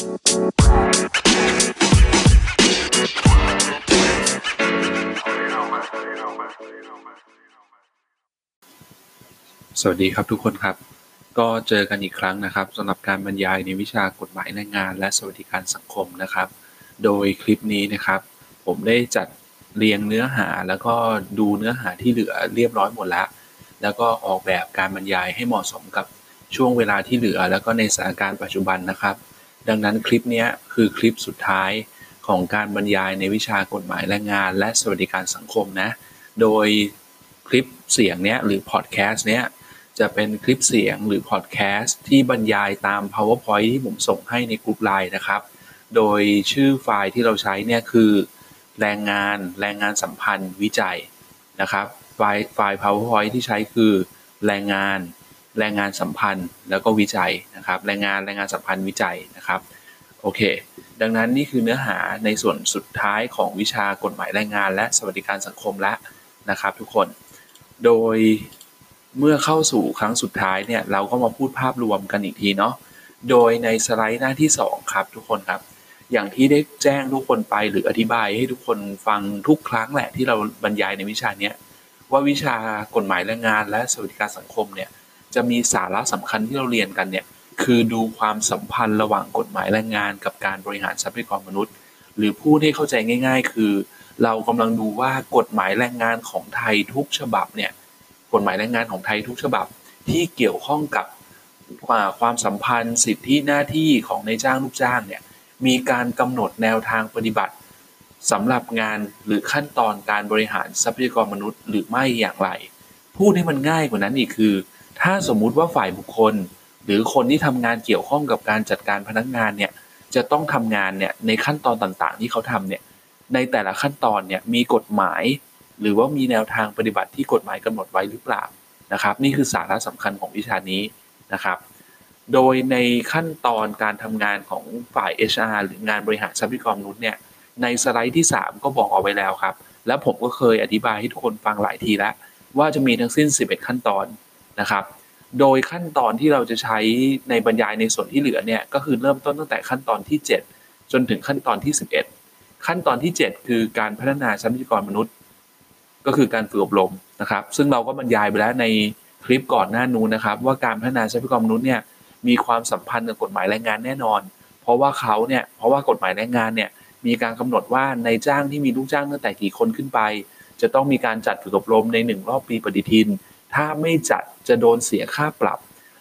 สวัสดีครับทุกคนครับ ก็เจอกันอีกครั้งนะครับสำหรับการบรรยายในวิชากฎหมายแรงงาน และสวัสดิการสังคมนะครับ โดยคลิปนี้นะครับ ผมได้จัดเรียงเนื้อหาแล้วก็ดูเนื้อหาที่เหลือเรียบร้อยหมดแล้ว แล้วก็ออกแบบการบรรยายให้เหมาะสมกับช่วงเวลาที่เหลือ แล้วก็ในสถานการณ์ปัจจุบันนะครับ ดังนั้นคลิปนี้คือคลิปสุดท้ายของการบรรยายในวิชากฎหมายแรงงาน และสวัสดิการสังคมนะ โดยคลิปเสียงเนี้ยหรือพอดแคสต์เนี้ยจะเป็นคลิปเสียงหรือพอดแคสต์ที่บรรยายตาม powerpoint ที่ผมส่งให้ในกลุ่มไลน์นะครับ โดยชื่อไฟล์ที่เราใช้เนี่ยคือแรงงานแรงงานสัมพันธ์วิจัยนะครับ ไฟล์ไฟล์ powerpoint ที่ใช้คือแรงงาน แรงงานสัมพันธ์แล้วก็วิจัยนะครับ แรงงานแรงงานสัมพันธ์วิจัยนะครับโอเค ดังนั้นนี่คือเนื้อหาในส่วนสุดท้ายของวิชากฎหมายแรงงาน และสวัสดิการสังคมแล้วนะครับทุกคน โดยเมื่อเข้าสู่ครั้งสุดท้ายเนี่ยเราก็มาพูดภาพรวมกันอีกทีเนาะ โดยในสไลด์หน้าที่ 2 ครับทุกคนครับ อย่างที่ได้แจ้งทุกคนไปหรืออธิบายให้ทุกคนฟังทุกครั้งแหละที่เราบรรยายในวิชานี้ว่าวิชากฎหมายแรงงาน และสวัสดิการสังคมเนี่ย จะมีสาระสำคัญที่เราเรียนกันเนี่ยคือดูความสัมพันธ์ระหว่างกฎหมายแรงงาน กับการบริหารทรัพยากรมนุษย์ หรือพูดให้เข้าใจง่าย ๆ คือ เรากำลังดูว่ากฎหมายแรงงานของไทยทุกฉบับเนี่ยกฎหมายแรงงานของไทยทุกฉบับที่เกี่ยวข้องกับความสัมพันธ์ สิทธิหน้าที่ของนายจ้างลูกจ้างเนี่ยมีการกำหนดแนวทางปฏิบัติสำหรับงานหรือขั้นตอนการบริหารทรัพยากรมนุษย์ หรือไม่อย่างไร พูดให้มันง่ายกว่านั้นอีกคือ ถ้าสมมุติว่าฝ่ายบุคคล หรือคนที่ทำงานเกี่ยวข้องกับการจัดการพนักงานเนี่ยจะต้องทำงานเนี่ยในขั้นตอนต่างๆ ที่เขาทำเนี่ยในแต่ละขั้นตอนเนี่ยมีกฎหมาย หรือว่ามีแนวทางปฏิบัติที่กฎหมายกำหนดไว้หรือเปล่านะครับ นี่คือสาระสำคัญของวิชานี้นะครับ โดยในขั้นตอนการทำงานของฝ่าย HR หรืองานบริหารทรัพยากรมนุษย์เนี่ยในสไลด์ที่ 3 ก็บอกเอาไว้แล้วครับ แล้วผมก็เคยอธิบายให้ทุกคนฟังหลายทีแล้วว่าจะมีทั้งสิ้น 11 ขั้นตอน นะครับ โดยขั้นตอนที่เราจะใช้ในบรรยายในส่วนที่เหลือเนี่ยก็คือเริ่มต้นตั้งแต่ขั้นตอนที่ 7 จนถึงขั้นตอนที่ 11 ขั้นตอนที่ 7 คือการพัฒนาทรัพยากรมนุษย์ ก็คือการฝึกอบรมนะครับ ซึ่งเราก็บรรยายไปแล้วในคลิปก่อนหน้านู้นนะครับ ว่าการพัฒนาทรัพยากรมนุษย์เนี่ยมีความสัมพันธ์กับกฎหมายแรงงานแน่นอน เพราะว่าเขาเนี่ยเพราะว่ากฎหมายแรงงานเนี่ยมีการกำหนดว่าในจ้างที่มีลูกจ้างตั้งแต่กี่คนขึ้นไป จะต้องมีการจัดฝึกอบรมในหนึ่งรอบปีปฏิทิน ถ้าไม่จัดจะโดนเสียค่าปรับ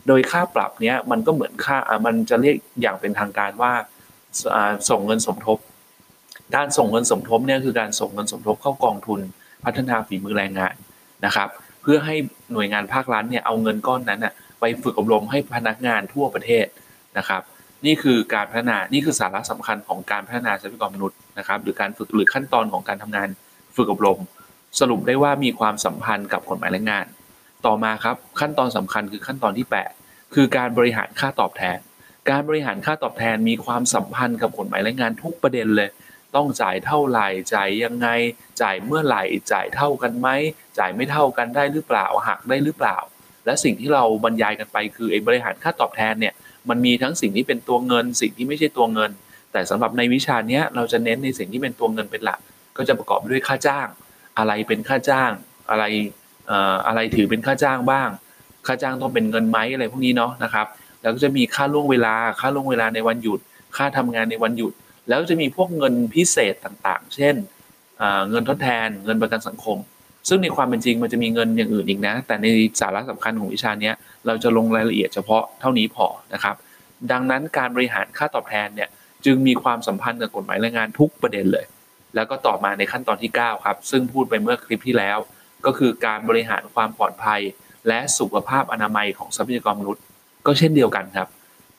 โดยค่าปรับเนี้ยมันก็เหมือนค่ามันจะเรียกอย่างเป็นทางการว่าส่งเงินสมทบ การส่งเงินสมทบเนี่ยคือการส่งเงินสมทบเข้ากองทุนพัฒนาฝีมือแรงงานนะครับ เพื่อให้หน่วยงานภาครัฐเนี่ยเอาเงินก้อนนั้นน่ะไปฝึกอบรมให้พนักงานทั่วประเทศนะครับ นี่คือการพัฒนานี่คือสาระสำคัญของการพัฒนาทรัพยากรมนุษย์นะครับ หรือการฝึกหรือขั้นตอนของการทำงานฝึกอบรม สรุปได้ว่ามีความสัมพันธ์กับกฎหมายแรงงาน ต่อมาครับขั้นตอนสำคัญคือขั้นตอนที่ 8 คือการบริหารค่าตอบแทน การบริหารค่าตอบแทนมีความสัมพันธ์กับกฎหมายแรงงานทุกประเด็นเลย ต้องจ่ายเท่าไหร่จ่ายยังไง จ่ายเมื่อไหร่จ่ายเท่ากันไหมจ่ายไม่เท่ากันได้หรือเปล่าหักได้หรือเปล่า และสิ่งที่เราบรรยายกันไปคือไอ้บริหารค่าตอบแทนเนี่ยมันมีทั้งสิ่งที่เป็นตัวเงิน สิ่งที่ไม่ใช่ตัวเงิน แต่สำหรับในวิชานี้เราจะเน้นในสิ่งที่เป็นตัวเงินเป็นหลัก ก็จะประกอบด้วยค่าจ้าง อะไรเป็นค่าจ้าง อะไร อะไรถือเป็นค่าจ้างบ้าง ค่าจ้างต้องเป็นเงินไหมอะไรพวกนี้เนาะนะครับ แล้วก็จะมีค่าล่วงเวลา ค่าล่วงเวลาในวันหยุด ค่าทำงานในวันหยุด แล้วจะมีพวกเงินพิเศษต่างๆ เช่นเงินทดแทน เงินประกันสังคม ซึ่งในความเป็นจริงมันจะมีเงินอย่างอื่นอีกนะ แต่ในสาระสำคัญของวิชานี้เราจะลงรายละเอียดเฉพาะเท่านี้พอนะครับ ดังนั้นการบริหารค่าตอบแทนเนี่ยจึงมีความสัมพันธ์กับกฎหมายแรงงานทุกประเด็นเลย แล้วก็ต่อมาในขั้นตอนที่ 9 ครับ ซึ่งพูดไปเมื่อคลิปที่แล้ว ก็คือการบริหารความปลอดภัย และสุขภาพอนามัยของทรัพยากรมนุษย์ ก็เช่นเดียวกันครับ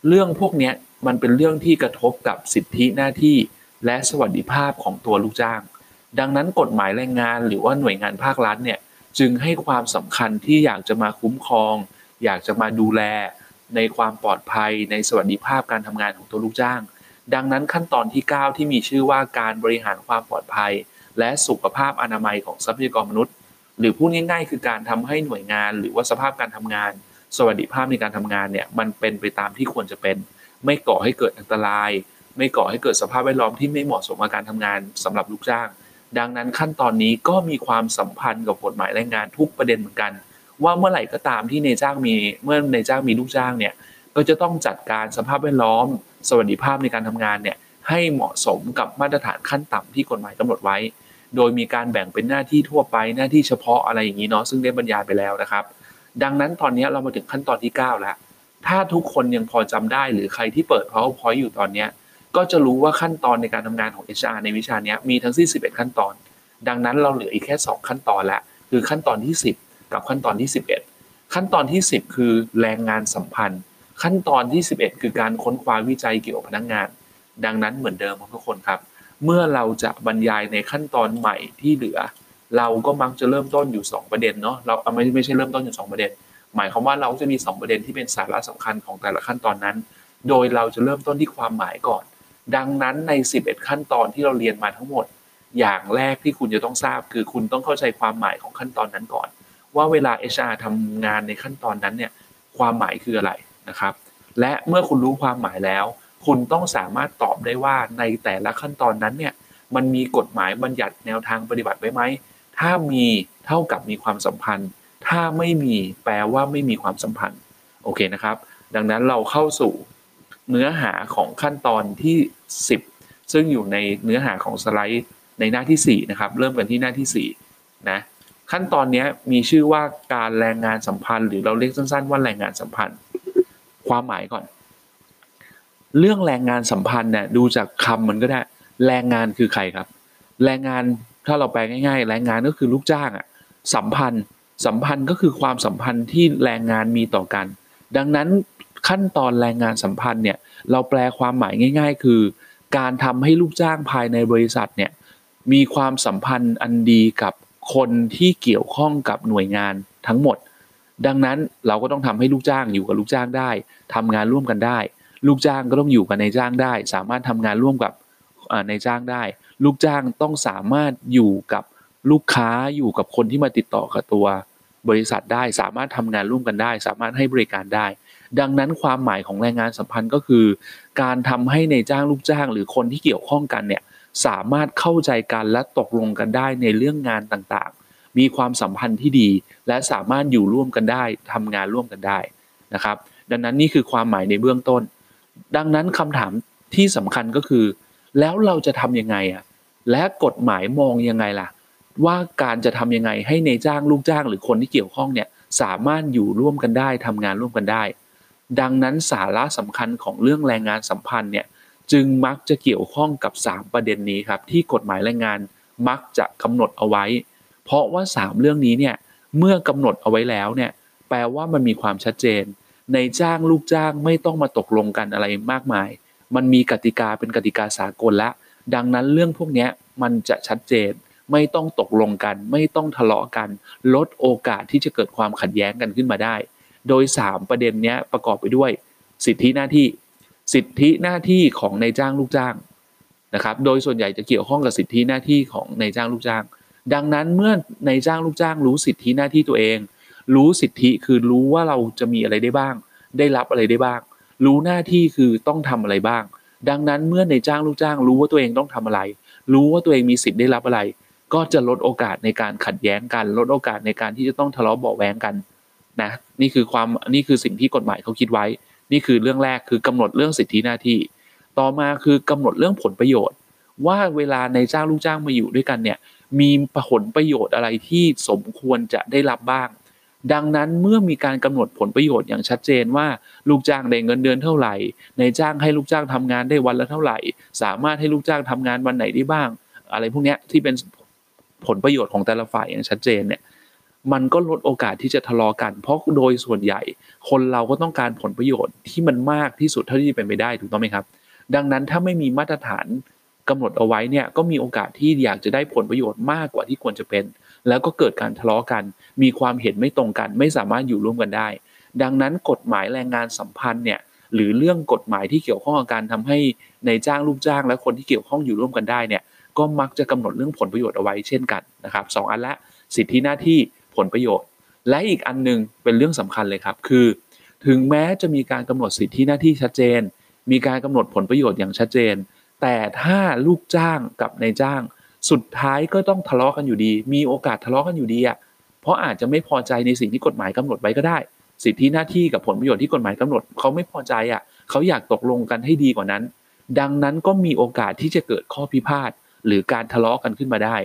เรื่องพวกนี้มันเป็นเรื่องที่กระทบกับสิทธิหน้าที่ และสวัสดิภาพของตัวลูกจ้าง ดังนั้นกฎหมายแรงงานหรือว่าหน่วยงานภาครัฐเนี่ยจึงให้ความสำคัญที่อยากจะมาคุ้มครอง อยากจะมาดูแล ในความปลอดภัย ในสวัสดิภาพการทำงานของตัวลูกจ้าง ดังนั้นขั้นตอนที่ 9 ที่มีชื่อว่าการบริหารความปลอดภัย และสุขภาพอนามัยของทรัพยากรมนุษย์ หรือพูดง่าย ๆ คือการทำให้หน่วยงาน หรือว่าสภาพการทำงาน สวัสดิภาพในการทำงานเนี่ยมันเป็นไปตามที่ควรจะเป็น ไม่ก่อให้เกิดอันตราย ไม่ก่อให้เกิดสภาพแวดล้อมที่ไม่เหมาะสมกับการทำงานสำหรับลูกจ้าง ดังนั้นขั้นตอนนี้ก็มีความสัมพันธ์กับกฎหมายแรงงานทุกประเด็นเหมือนกัน ว่าเมื่อไหร่ก็ตามที่ในจ้างมีเมื่อในจ้างมีลูกจ้างเนี่ยก็จะต้องจัดการสภาพแวดล้อม สวัสดิภาพในการทำงานเนี่ยให้เหมาะสมกับมาตรฐานขั้นต่ำที่กฎหมายกำหนดไว้ โดยมีการแบ่งเป็นหน้าที่ทั่วไปหน้าที่เฉพาะอะไรอย่างนี้เนาะซึ่งได้บรรยายไปแล้วนะครับ ดังนั้นตอนนี้เรามาถึงขั้นตอนที่ 9 แล้ว ถ้าทุกคนยังพอจำได้หรือใครที่เปิด powerpoint อยู่ตอนนี้ก็จะรู้ว่าขั้นตอนในการทำงานของ HR ในวิชานี้มีทั้งสิ้น11 ขั้นตอน ดังนั้นเราเหลืออีกแค่ 2 ขั้นตอนละคือขั้นตอนที่ 10 กับขั้นตอนที่ 11 ขั้นตอนที่ 10 คือแรงงานสัมพันธ์ ขั้นตอนที่ 11 คือการค้นคว้าวิจัยเกี่ยวกับพนักงาน ดังนั้นเหมือนเดิมทุกคนครับ เมื่อเราจะบรรยายในขั้นตอนใหม่ที่เหลือ เราก็มักจะเริ่มต้นอยู่ 2 ประเด็นเนาะเราไม่ไม่ใช่เริ่มต้นอยู่ 2 ประเด็น หมายความว่าเราจะมี 2 ประเด็นที่เป็นสาระสำคัญของแต่ละขั้นตอนนั้น โดยเราจะเริ่มต้นที่ความหมายก่อน ดังนั้นใน 11 ขั้นตอนที่เราเรียนมาทั้งหมด อย่างแรกที่คุณจะต้องทราบ คือคุณต้องเข้าใจความหมายของขั้นตอนนั้นก่อน ว่าเวลา HR ทำงานในขั้นตอนนั้นเนี่ยความหมายคืออะไรนะครับ และเมื่อคุณรู้ความหมายแล้ว คุณต้องสามารถตอบได้ว่าในแต่ละขั้นตอนนั้นเนี่ยมันมีกฎหมายบัญญัติแนวทางปฏิบัติไว้ไหม ถ้ามีเท่ากับมีความสัมพันธ์ ถ้าไม่มีแปลว่าไม่มีความสัมพันธ์ โอเคนะครับ ดังนั้นเราเข้าสู่เนื้อหาของขั้นตอนที่ 10 ซึ่งอยู่ในเนื้อหาของสไลด์ในหน้าที่ 4 นะครับ เริ่มกันที่หน้าที่4นะ ขั้นตอนนี้มีชื่อว่าการแรงงานสัมพันธ์ หรือเราเรียกสั้นๆว่าแรงงานสัมพันธ์ ความหมายก่อน เรื่องแรงงานสัมพันธ์เนี่ยดูจากคำมันก็ได้ แรงงานคือใครครับ แรงงานถ้าเราแปลง่าย ๆ แรงงานก็คือลูกจ้างอะสัมพันธ์ สัมพันธ์ก็คือความสัมพันธ์ที่แรงงานมีต่อกัน ดังนั้นขั้นตอนแรงงานสัมพันธ์เนี่ยเราแปลความหมายง่าย ๆ คือ การทำให้ลูกจ้างภายในบริษัทเนี่ยมีความสัมพันธ์อันดีกับคนที่เกี่ยวข้องกับหน่วยงานทั้งหมด ดังนั้นเราก็ต้องทำให้ลูกจ้างอยู่กับลูกจ้างได้ทำงานร่วมกันได้ ลูกจ้างก็ต้องอยู่กับนายจ้างได้ สามารถทำงานร่วมกับนายจ้างได้ ลูกจ้างต้องสามารถอยู่กับลูกค้าอยู่กับคนที่มาติดต่อกับตัวบริษัทได้สามารถทำงานร่วมกันได้ สามารถให้บริการได้ ดังนั้นความหมายของแรงงานสัมพันธ์ก็คือ การทำให้ในจ้างลูกจ้าง หรือคนที่เกี่ยวข้องกันเนี่ยสามารถเข้าใจกันและตกลงกันได้ในเรื่องงานต่างๆ มีความสัมพันธ์ที่ดี และสามารถอยู่ร่วมกันได้ทำงานร่วมกันได้นะครับ ดังนั้นนี่คือความหมายในเบื้องต้น ดังนั้นคำถามที่สำคัญก็คือ แล้วเราจะทำยังไงอะและกฎหมายมองยังไงล่ะ ว่าการจะทำยังไงให้ในจ้างลูกจ้างหรือคนที่เกี่ยวข้องเนี่ยสามารถอยู่ร่วมกันได้ทำงานร่วมกันได้ ดังนั้นสาระสำคัญของเรื่องแรงงานสัมพันธ์เนี่ยจึงมักจะเกี่ยวข้องกับ 3 ประเด็นนี้ครับที่กฎหมายแรงงานมักจะกำหนดเอาไว้ เพราะว่า 3 เรื่องนี้เนี่ยเมื่อกำหนดเอาไว้แล้วเนี่ยแปลว่ามันมีความชัดเจน ในจ้างลูกจ้างไม่ต้องมาตกลงกันอะไรมากมาย มันมีกติกาเป็นกติกาสากลละ ดังนั้นเรื่องพวกนี้มันจะชัดเจน ไม่ต้องตกลงกัน ไม่ต้องทะเลาะกัน ลดโอกาสที่จะเกิดความขัดแย้งกันขึ้นมาได้ โดย 3 ประเด็นนี้ประกอบไปด้วย สิทธิหน้าที่ สิทธิหน้าที่ของนายจ้างลูกจ้างนะครับ โดยส่วนใหญ่จะเกี่ยวข้องกับสิทธิหน้าที่ของนายจ้างลูกจ้าง ดังนั้นเมื่อนายจ้างลูกจ้างรู้สิทธิหน้าที่ตัวเอง รู้สิทธิคือรู้ว่าเราจะมีอะไรได้บ้าง ได้รับอะไรได้บ้าง รู้หน้าที่คือต้องทำอะไรบ้าง ดังนั้นเมื่อในจ้างลูกจ้าง รู้ว่าตัวเองต้องทำอะไร รู้ว่าตัวเองมีสิทธิ์ได้รับอะไร ก็จะลดโอกาสในการขัดแย้งกัน ลดโอกาสในการที่จะต้องทะเลาะเบาแวงกันนะนี่คือความนี่คือสิ่งที่กฎหมายเขาคิดไว้ นี่คือเรื่องแรกคือกำหนดเรื่องสิทธิหน้าที่ ต่อมาคือกำหนดเรื่องผลประโยชน์ ว่าเวลาในจ้างลูกจ้างมาอยู่ด้วยกันเนี่ยมีผลประโยชน์อะไรที่สมควรจะได้รับบ้าง ดังนั้นเมื่อมีการกำหนดผลประโยชน์อย่างชัดเจนว่า ลูกจ้างได้เงินเดือนเท่าไหร่ในจ้างให้ลูกจ้างทำงานได้วันละเท่าไหร่ สามารถให้ลูกจ้างทำงานวันไหนได้บ้าง อะไรพวกนี้ที่เป็นผลประโยชน์ของแต่ละฝ่ายอย่างชัดเจนเนี่ยมันก็ลดโอกาสที่จะทะเลาะกัน เพราะโดยส่วนใหญ่ คนเราก็ต้องการผลประโยชน์ที่มันมากที่สุดเท่าที่จะเป็นไปได้ถูกต้องไหมครับ ดังนั้นถ้าไม่มีมาตรฐานกำหนดเอาไว้เนี่ยก็มีโอกาสที่อยากจะได้ผลประโยชน์มากกว่าที่ควรจะเป็น แล้วก็เกิดการทะเลาะกัน มีความเห็นไม่ตรงกัน ไม่สามารถอยู่ร่วมกันได้ ดังนั้นกฎหมายแรงงานสัมพันธ์เนี่ยหรือเรื่องกฎหมายที่เกี่ยวข้องกับการทำให้ในจ้างลูกจ้างและคนที่เกี่ยวข้องอยู่ร่วมกันได้เนี่ยก็มักจะกำหนดเรื่องผลประโยชน์เอาไว้เช่นกันนะครับสอันละสิทธิหน้าที่ผลประโยชน์ และอีกอันนึงเป็นเรื่องสำคัญเลยครับคือ ถึงแม้จะมีการกำหนดสิทธิหน้าที่ชัดเจน มีการกำหนดผลประโยชน์อย่างชัดเจน แต่ถ้าลูกจ้างกับนายจ้าง สุดท้ายก็ต้องทะเลาะกันอยู่ดี มีโอกาสทะเลาะกันอยู่ดีอะเพราะอาจจะไม่พอใจในสิ่งที่กฎหมายกำหนดไว้ก็ได้ สิทธิหน้าที่กับผลประโยชน์ที่กฎหมายกำหนดเขาไม่พอใจอะเขาอยากตกลงกันให้ดีกว่านั้น ดังนั้นก็มีโอกาสที่จะเกิดข้อพิพาทหรือการทะเลาะกันขึ้นมาได้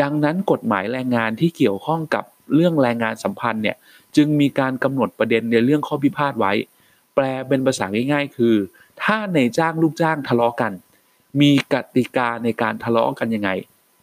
ดังนั้นกฎหมายแรงงานที่เกี่ยวข้องกับเรื่องแรงงานสัมพันธ์เนี่ยจึงมีการกำหนดประเด็นในเรื่องข้อพิพาทไว้ แปลเป็นภาษาง่ายๆ คือ ถ้าในจ้างลูกจ้างทะเลาะกัน มีกติกาในการทะเลาะกันยังไง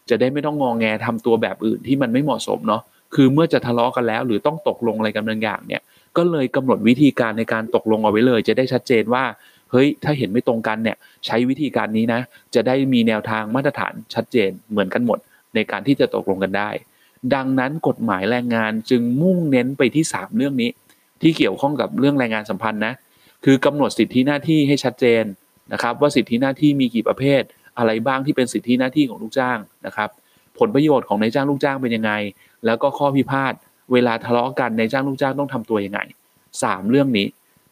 จะได้ไม่ต้องงองแงทำตัวแบบอื่นที่มันไม่เหมาะสมเนาะคือเมื่อจะทะเลาะกันแล้ว หรือต้องตกลงอะไรกันบางอย่างเนี่ย ก็เลยกำหนดวิธีการในการตกลงเอาไว้เลย จะได้ชัดเจนว่าเฮ้ยถ้าเห็นไม่ตรงกันเนี่ยใช้วิธีการนี้นะ จะได้มีแนวทางมาตรฐานชัดเจนเหมือนกันหมด ในการที่จะตกลงกันได้ ดังนั้นกฎหมายแรงงานจึงมุ่งเน้นไปที่ 3 เรื่องนี้ ที่เกี่ยวข้องกับเรื่องแรงงานสัมพันธ์นะคือกำหนดสิทธิหน้าที่ให้ชัดเจน นะครับว่าสิทธิหน้าที่มีกี่ประเภท อะไรบ้างที่เป็นสิทธิหน้าที่ของลูกจ้างนะครับผลประโยชน์ของนายจ้างลูกจ้างเป็นยังไง แล้วก็ข้อพิพาทเวลาทะเลาะกันนายจ้างลูกจ้างต้องทำตัวยังไง 3 เรื่องนี้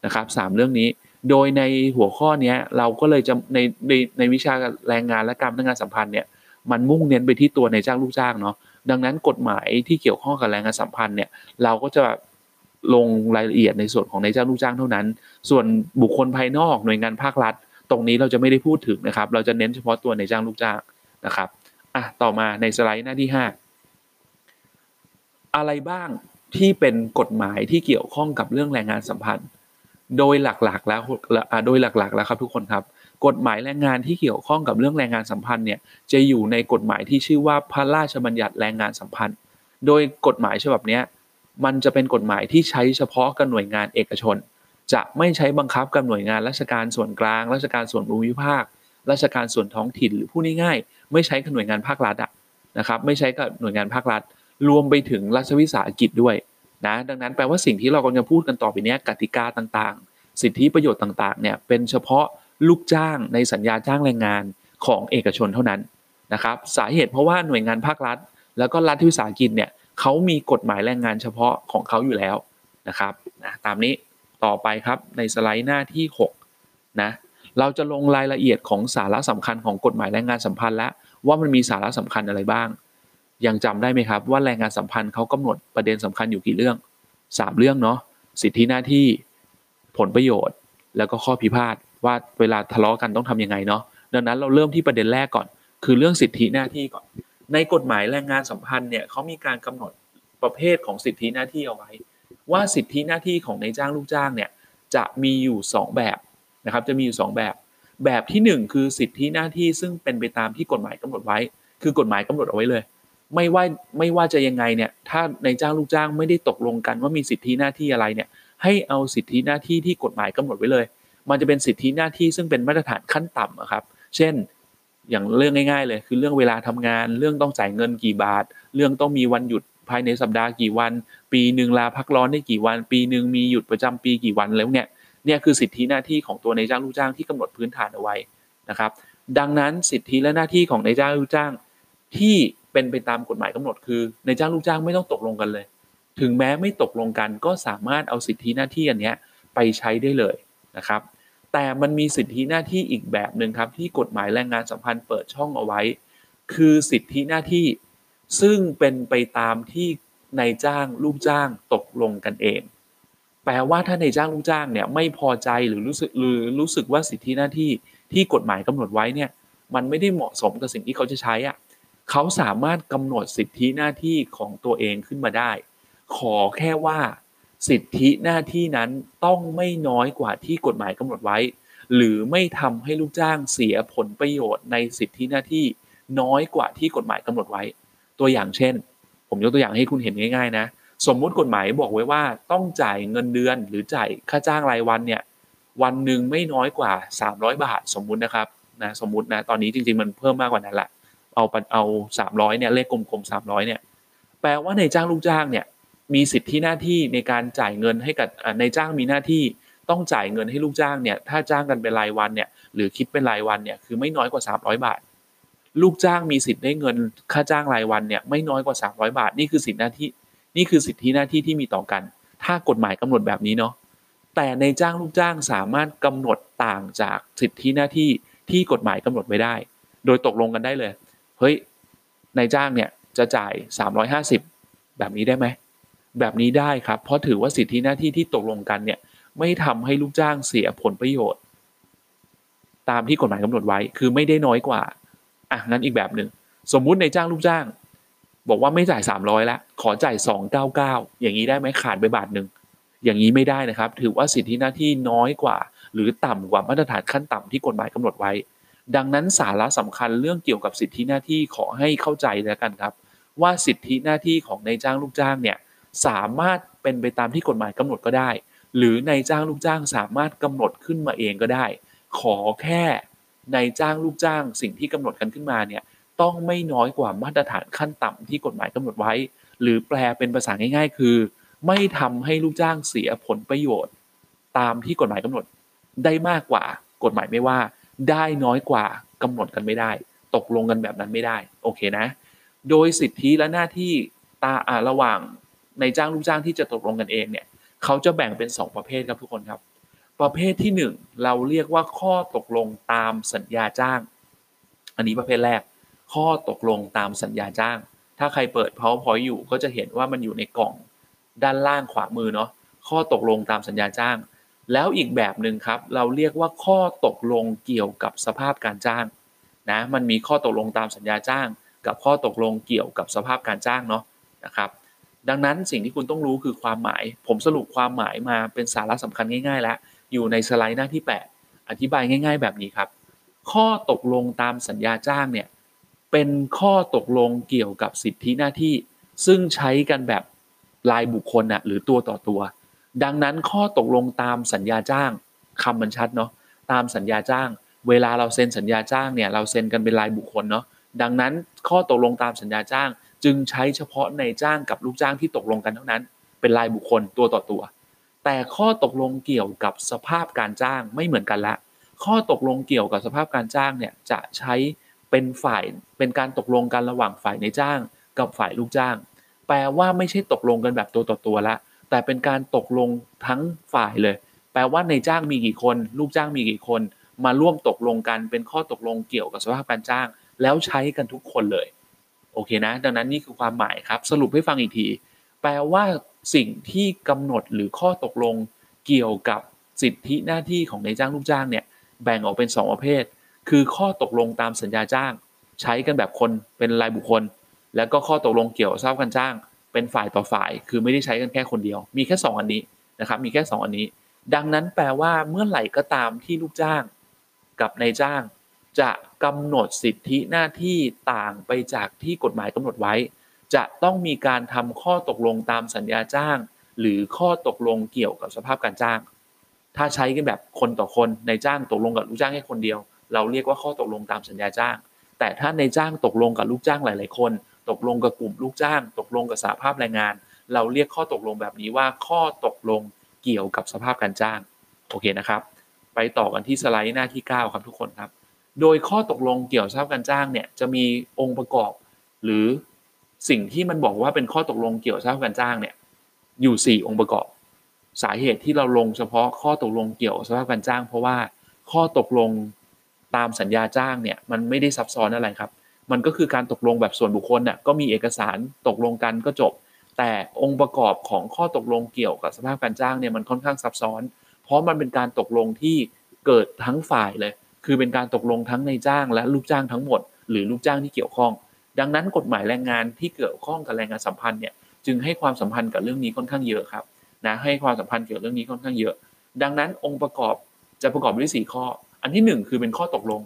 นะครับสเรื่องนี้ โดยในหัวข้อนี้เราก็เลยจะในในในวิชาแรงงานและการพนักงานสัมพันธ์เนี่ยมันมุ่งเน้นไปที่ตัวในจ้างลูกจ้างเนาะดังนั้นกฎหมายที่เกี่ยวข้องกับแรงงานสัมพันธ์เนี่ยเราก็จะลงรายละเอียดในส่วนของในจ้างลูกจ้างเท่านั้น ส่วนบุคคลภายนอกหน่วยงานภาครัฐ ตรงนี้เราจะไม่ได้พูดถึงนะครับ เราจะเน้นเฉพาะตัวในจ้างลูกจ้างนะครับอะต่อมาในสไลด์หน้าที่ 5 อะไรบ้างที่เป็นกฎหมายที่เกี่ยวข้องกับเรื่องแรงงานสัมพันธ์ โดยหลักๆแล้วโดยหลักๆแล้วครับทุกคนครับ กฎหมายแรงงานที่เกี่ยวข้องกับเรื่องแรงงานสัมพันธ์เนี่ยจะอยู่ในกฎหมายที่ชื่อว่าพระราชบัญญัติแรงงานสัมพันธ์ โดยกฎหมายฉบับนี้มันจะเป็นกฎหมายที่ใช้เฉพาะกับหน่วยงานเอกชน จะไม่ใช้บังคับกับหน่วยงานราชการส่วนกลาง ราชการส่วนภูมิภาค ราชการส่วนท้องถิ่นหรือผู้ง่ายๆไม่ใช้กับหน่วยงานภาครัฐอะนะครับไม่ใช้กับหน่วยงานภาครัฐ รวมไปถึงรัฐวิสาหกิจด้วยนะดังนั้นแปลว่าสิ่งที่เรากำลังพูดกันต่อไปนี้กติกาต่างๆ สิทธิประโยชน์ต่างๆเนี่ยเป็นเฉพาะลูกจ้างในสัญญาจ้างแรงงานของเอกชนเท่านั้นนะครับสาเหตุเพราะว่าหน่วยงานภาครัฐ แล้วก็รัฐวิสาหกิจเนี่ยเขามีกฎหมายแรงงานเฉพาะของเขาอยู่แล้วนะครับนะตามนี้ ต่อไปครับในสไลด์หน้าที่6นะเราจะลงรายละเอียดของสาระสำคัญของกฎหมายแรงงานสัมพันธ์แล้วว่ามันมีสาระสำคัญอะไรบ้าง ยังจำได้ไหมครับว่าแรงงานสัมพันธ์เขากำหนดประเด็นสำคัญอยู่กี่เรื่องสามเรื่องเนาะสิทธิหน้าที่ผลประโยชน์ แล้วก็ข้อพิพาทว่าเวลาทะเลาะกันต้องทํำยังไงเนาะดังนั้นเราเริ่มที่ประเด็นแรกก่อน คือเรื่องสิทธิหน้าที่ก่อน ในกฎหมายแรงงานสัมพันธ์เนี่ยเขามีการกำหนดประเภทของสิทธิหน้าที่เอาไว้ ว่าสิทธิหน้าที่ของนายจ้างลูกจ้างเนี่ยจะมีอยู่ 2 แบบนะครับจะมีอยู่ 2 แบบ แบบที่ 1 คือสิทธิหน้าที่ซึ่งเป็นไปตามที่กฎหมายกำหนดไว้ คือกฎหมายกำหนดเอาไว้เลย ไม่ว่าไม่ว่าจะยังไงเนี่ยถ้าในจ้างลูกจ้างไม่ได้ตกลงกันว่ามีสิทธิหน้าที่อะไรเนี่ยให้เอาสิทธิหน้าที่ที่กฎหมายกำหนดไว้เลย มันจะเป็นสิทธิหน้าที่ซึ่งเป็นมาตรฐานขั้นต่ำครับ เช่นอย่างเรื่องง่าย ๆ เลยคือเรื่องเวลาทำงาน เรื่องต้องจ่ายเงินกี่บาท เรื่องต้องมีวันหยุด ภายในสัปดาห์กี่วัน ปีหนึ่งลาพักร้อนได้กี่วัน ปีหนึ่งมีหยุดประจำปีกี่วันแล้วเนี่ยเนี่ยคือสิทธิหน้าที่ของตัวในจ้างลูกจ้างที่กำหนดพื้นฐานเอาไว้นะครับ ดังนั้นสิทธิและหน้าที่ของในจ้างลูกจ้างที่เป็นไปตามกฎหมายกำหนดคือในจ้างลูกจ้างไม่ต้องตกลงกันเลย ถึงแม้ไม่ตกลงกันก็สามารถเอาสิทธิหน้าที่อันนี้ไปใช้ได้เลยนะครับ แต่มันมีสิทธิหน้าที่อีกแบบหนึ่งครับที่กฎหมายแรงงานสัมพันธ์เปิดช่องเอาไว้ คือสิทธิหน้าที่ ซึ่งเป็นไปตามที่นายจ้างลูกจ้างตกลงกันเอง แปลว่าถ้านายจ้างลูกจ้างเนี่ยไม่พอใจหรือรู้สึกหรือรู้สึกว่าสิทธิหน้าที่ที่กฎหมายกำหนดไว้เนี่ยมันไม่ได้เหมาะสมกับสิ่งที่เขาจะใช้อะเขาสามารถกำหนดสิทธิหน้าที่ของตัวเองขึ้นมาได้ ขอแค่ว่าสิทธิหน้าที่นั้นต้องไม่น้อยกว่าที่กฎหมายกำหนดไว้ หรือไม่ทำให้ลูกจ้างเสียผลประโยชน์ในสิทธิหน้าที่น้อยกว่าที่กฎหมายกำหนดไว้ ตัวอย่างเช่น ผมยกตัวอย่างให้คุณเห็นง่าย ๆ นะ สมมุติกฎหมายบอกไว้ว่าต้องจ่ายเงินเดือนหรือจ่ายค่าจ้างรายวันเนี่ยวันหนึ่งไม่น้อยกว่า 300 บาทสมมุตินะครับนะสมมุตินะตอนนี้จริงๆมันเพิ่มมากกว่านั้นแหละเอาเอาสามร้อยเนี่ยเลขกลมๆสามร้อยเนี่ยแปลว่าในจ้างลูกจ้างเนี่ยมีสิทธิหน้าที่ในการจ่ายเงินให้กับในจ้างมีหน้าที่ต้องจ่ายเงินให้ลูกจ้างเนี่ยถ้าจ้างกันเป็นรายวันเนี่ยหรือคิดเป็นรายวันเนี่ยคือไม่น้อยกว่า 300 บาท ลูกจ้างมีสิทธิ์ได้เงินค่าจ้างรายวันเนี่ยไม่น้อยกว่า 300 บาท นี่คือสิทธิหน้าที่นี่คือสิทธิหน้าที่ที่มีต่อกัน ถ้ากฎหมายกำหนดแบบนี้เนาะแต่ในจ้างลูกจ้างสามารถกำหนดต่างจากสิทธิหน้าที่ที่กฎหมายกำหนดไว้ได้ โดยตกลงกันได้เลยเฮ้ยนายจ้างเนี่ยจะจ่าย 350 แบบนี้ได้ไหมแบบนี้ได้ครับ เพราะถือว่าสิทธิหน้าที่ที่ตกลงกันเนี่ยไม่ทำให้ลูกจ้างเสียผลประโยชน์ ตามที่กฎหมายกำหนดไว้คือไม่ได้น้อยกว่า อะงั้นอีกแบบหนึ่งสมมุติในจ้างลูกจ้าง บอกว่าไม่จ่าย 300แล้วขอจ่าย 299 อย่างนี้ได้ไหมขาดไปบาทหนึ่งอย่างนี้ไม่ได้นะครับ ถือว่าสิทธิหน้าที่น้อยกว่า หรือต่ำกว่ามาตรฐานขั้นต่ำที่กฎหมายกำหนดไว้ ดังนั้นสาระสำคัญเรื่องเกี่ยวกับสิทธิหน้าที่ขอให้เข้าใจแล้วกันครับ ว่าสิทธิหน้าที่ของนายจ้างลูกจ้างเนี่ยสามารถเป็นไปตามที่กฎหมายกำหนดก็ได้ หรือนายจ้างลูกจ้างสามารถกำหนดขึ้นมาเองก็ได้ ขอแค่ นายจ้างลูกจ้างสิ่งที่กำหนดกันขึ้นมาเนี่ยต้องไม่น้อยกว่ามาตรฐานขั้นต่ำที่กฎหมายกำหนดไว้ หรือแปลเป็นภาษาง่าย ๆ คือ ไม่ทำให้ลูกจ้างเสียผลประโยชน์ ตามที่กฎหมายกำหนดได้มากกว่ากฎหมายไม่ว่า ได้น้อยกว่ากำหนดกันไม่ได้ ตกลงกันแบบนั้นไม่ได้โอเคนะ โดยสิทธิและหน้าที่ตาอาระหว่างในจ้างลูกจ้างที่จะตกลงกันเองเนี่ยเขาจะแบ่งเป็น 2 ประเภทครับทุกคนครับ ประเภทที่ 1 เราเรียกว่าข้อตกลงตามสัญญาจ้าง อันนี้ประเภทแรก ข้อตกลงตามสัญญาจ้าง ถ้าใครเปิด powerpoint อยู่ก็จะเห็นว่ามันอยู่ในกล่องด้านล่างขวามือเนาะข้อตกลงตามสัญญาจ้าง แล้วอีกแบบหนึ่งครับ เราเรียกว่าข้อตกลงเกี่ยวกับสภาพการจ้างนะมันมีข้อตกลงตามสัญญาจ้าง กับข้อตกลงเกี่ยวกับสภาพการจ้างเนาะนะครับดังนั้นสิ่งที่คุณต้องรู้คือความหมาย ผมสรุปความหมายมาเป็นสาระสำคัญง่ายๆแล้ว อยู่ในสไลด์หน้าที่ 8 อธิบายง่าย ๆ แบบนี้ครับ ข้อตกลงตามสัญญาจ้างเนี่ยเป็นข้อตกลงเกี่ยวกับสิทธิหน้าที่ ซึ่งใช้กันแบบรายบุคคลนะหรือตัวต่อตัว ดังนั้นข้อตกลงตามสัญญาจ้างคำมันชัดเนาะตามสัญญาจ้าง เวลาเราเซ็นสัญญาจ้างเนี่ยเราเซ็นกันเป็นรายบุคคลเนาะดังนั้นข้อตกลงตามสัญญาจ้าง จึงใช้เฉพาะในจ้างกับลูกจ้างที่ตกลงกันเท่านั้น เป็นรายบุคคลตัวต่อตัว แต่ข้อตกลงเกี่ยวกับสภาพการจ้างไม่เหมือนกันละ ข้อตกลงเกี่ยวกับสภาพการจ้างเนี่ยจะใช้เป็นฝ่ายเป็นการตกลงกันระหว่างฝ่ายในจ้าง กับฝ่ายลูกจ้าง แปลว่าไม่ใช่ตกลงกันแบบตัวต่อตัวละ แต่เป็นการตกลงทั้งฝ่ายเลย แปลว่าในจ้างมีกี่คน ลูกจ้างมีกี่คน มาร่วมตกลงกันเป็นข้อตกลงเกี่ยวกับสภาพการจ้าง แล้วใช้กันทุกคนเลย โอเคนะ ดังนั้นนี่คือความหมายครับ สรุปให้ฟังอีกที แปลว่า สิ่งที่กำหนดหรือข้อตกลงเกี่ยวกับสิทธิหน้าที่ของนายจ้างลูกจ้างเนี่ยแบ่งออกเป็น 2 ประเภท คือข้อตกลงตามสัญญาจ้าง ใช้กันแบบคนเป็นรายบุคคล แล้วก็ข้อตกลงเกี่ยวกับทราบกันจ้าง เป็นฝ่ายต่อฝ่าย คือไม่ได้ใช้กันแค่คนเดียว มีแค่ 2 อันนี้นะครับมีแค่ 2 อันนี้ ดังนั้นแปลว่าเมื่อไหร่ก็ตามที่ลูกจ้าง กับนายจ้าง จะกำหนดสิทธิหน้าที่ต่างไปจากที่กฎหมายกำหนดไว้ จะต้องมีการทำข้อตกลงตามสัญญาจ้าง หรือข้อตกลงเกี่ยวกับสภาพการจ้าง ถ้าใช้กันแบบคนต่อคนในจ้างตกลงกับลูกจ้างแค่คนเดียว เราเรียกว่าข้อตกลงตามสัญญาจ้าง แต่ถ้าในจ้างตกลงกับลูกจ้างหลาย ๆ คน ตกลงกับกลุ่มลูกจ้าง ตกลงกับสาภาพแรงงาน เราเรียกข้อตกลงแบบนี้ว่าข้อตกลงเกี่ยวกับสภาพการจ้างโอเคนะครับ ไปต่อกันที่สไลด์หน้าที่ 9 ครับทุกคนครับ โดยข้อตกลงเกี่ยวกับสภาพการจ้างเนี่ยจะมีองค์ประกอบ หรือ สิ่งที่มันบอกว่าเป็นข้อตกลงเกี่ยวกับสภาพการจ้างเนี่ยอยู่ 4 องค์ประกอบ สาเหตุที่เราลงเฉพาะข้อตกลงเกี่ยวกับสภาพการจ้าง เพราะว่าข้อตกลงตามสัญญาจ้างเนี่ยมันไม่ได้ซับซ้อนอะไรครับ มันก็คือการตกลงแบบส่วนบุคคลน่ะก็มีเอกสารตกลงกันก็จบ แต่องค์ประกอบของข้อตกลงเกี่ยวกับสภาพการจ้างเนี่ยมันค่อนข้างซับซ้อน เพราะมันเป็นการตกลงที่เกิดทั้งฝ่ายเลย คือเป็นการตกลงทั้งในจ้างและลูกจ้างทั้งหมด หรือลูกจ้างที่เกี่ยวข้อง ดังนั้นกฎหมายแรงงานที่เกี่ยวข้องกับแรงงานสัมพันธ์เนี่ยจึงให้ความสัมพันธ์กับเรื่องนี้ค่อนข้างเยอะครับนะให้ความสัมพันธ์เกี่ยวกับเรื่องนี้ค่อนข้างเยอะ ดังนั้นองค์ประกอบจะประกอบด้วย4ข้อ อันที่ 1 คือเป็นข้อตกลง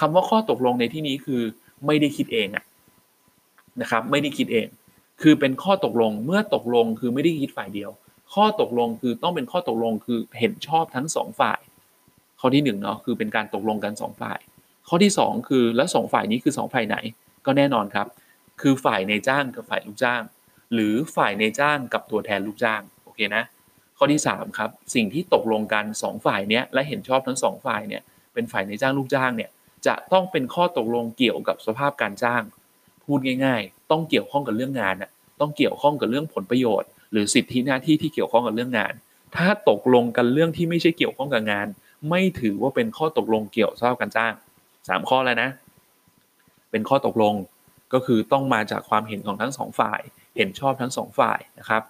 คำว่าข้อตกลงในที่นี้คือไม่ได้คิดเองอะนะครับไม่ได้คิดเอง คือเป็นข้อตกลงเมื่อตกลงคือไม่ได้คิดฝ่ายเดียว ข้อตกลงคือต้องเป็นข้อตกลงคือเห็นชอบทั้งสองฝ่าย ข้อที่หนึ่งเนาะคือเป็นการตกลงกันสองฝ่าย ข้อที่สองคือแล้วสองฝ่ายนี้คือสองฝ่ายไหน ก็แน่นอนครับ คือฝ่ายในจ้างกับฝ่ายลูกจ้าง หรือฝ่ายในจ้างกับตัวแทนลูกจ้างโอเคนะข้อที่3ครับสิ่งที่ตกลงกัน 2 ฝ่ายเนี้ยและเห็นชอบทั้ง 2 ฝ่ายเนี่ยเป็นฝ่ายในจ้างลูกจ้างเนี่ยจะต้องเป็นข้อตกลงเกี่ยวกับสภาพการจ้าง พูดง่าย ๆ ต้องเกี่ยวข้องกับเรื่องงานน่ะต้องเกี่ยวข้องกับเรื่องผลประโยชน์ หรือสิทธิหน้าที่ที่เกี่ยวข้องกับเรื่องงาน ถ้าตกลงกันเรื่องที่ไม่ใช่เกี่ยวข้องกับงาน ไม่ถือว่าเป็นข้อตกลงเกี่ยวสภาพการจ้างสามข้อแล้วนะ เป็นข้อตกลงก็คือต้องมาจากความเห็นของทั้งสองฝ่าย เห็นชอบทั้งสองฝ่ายนะครับ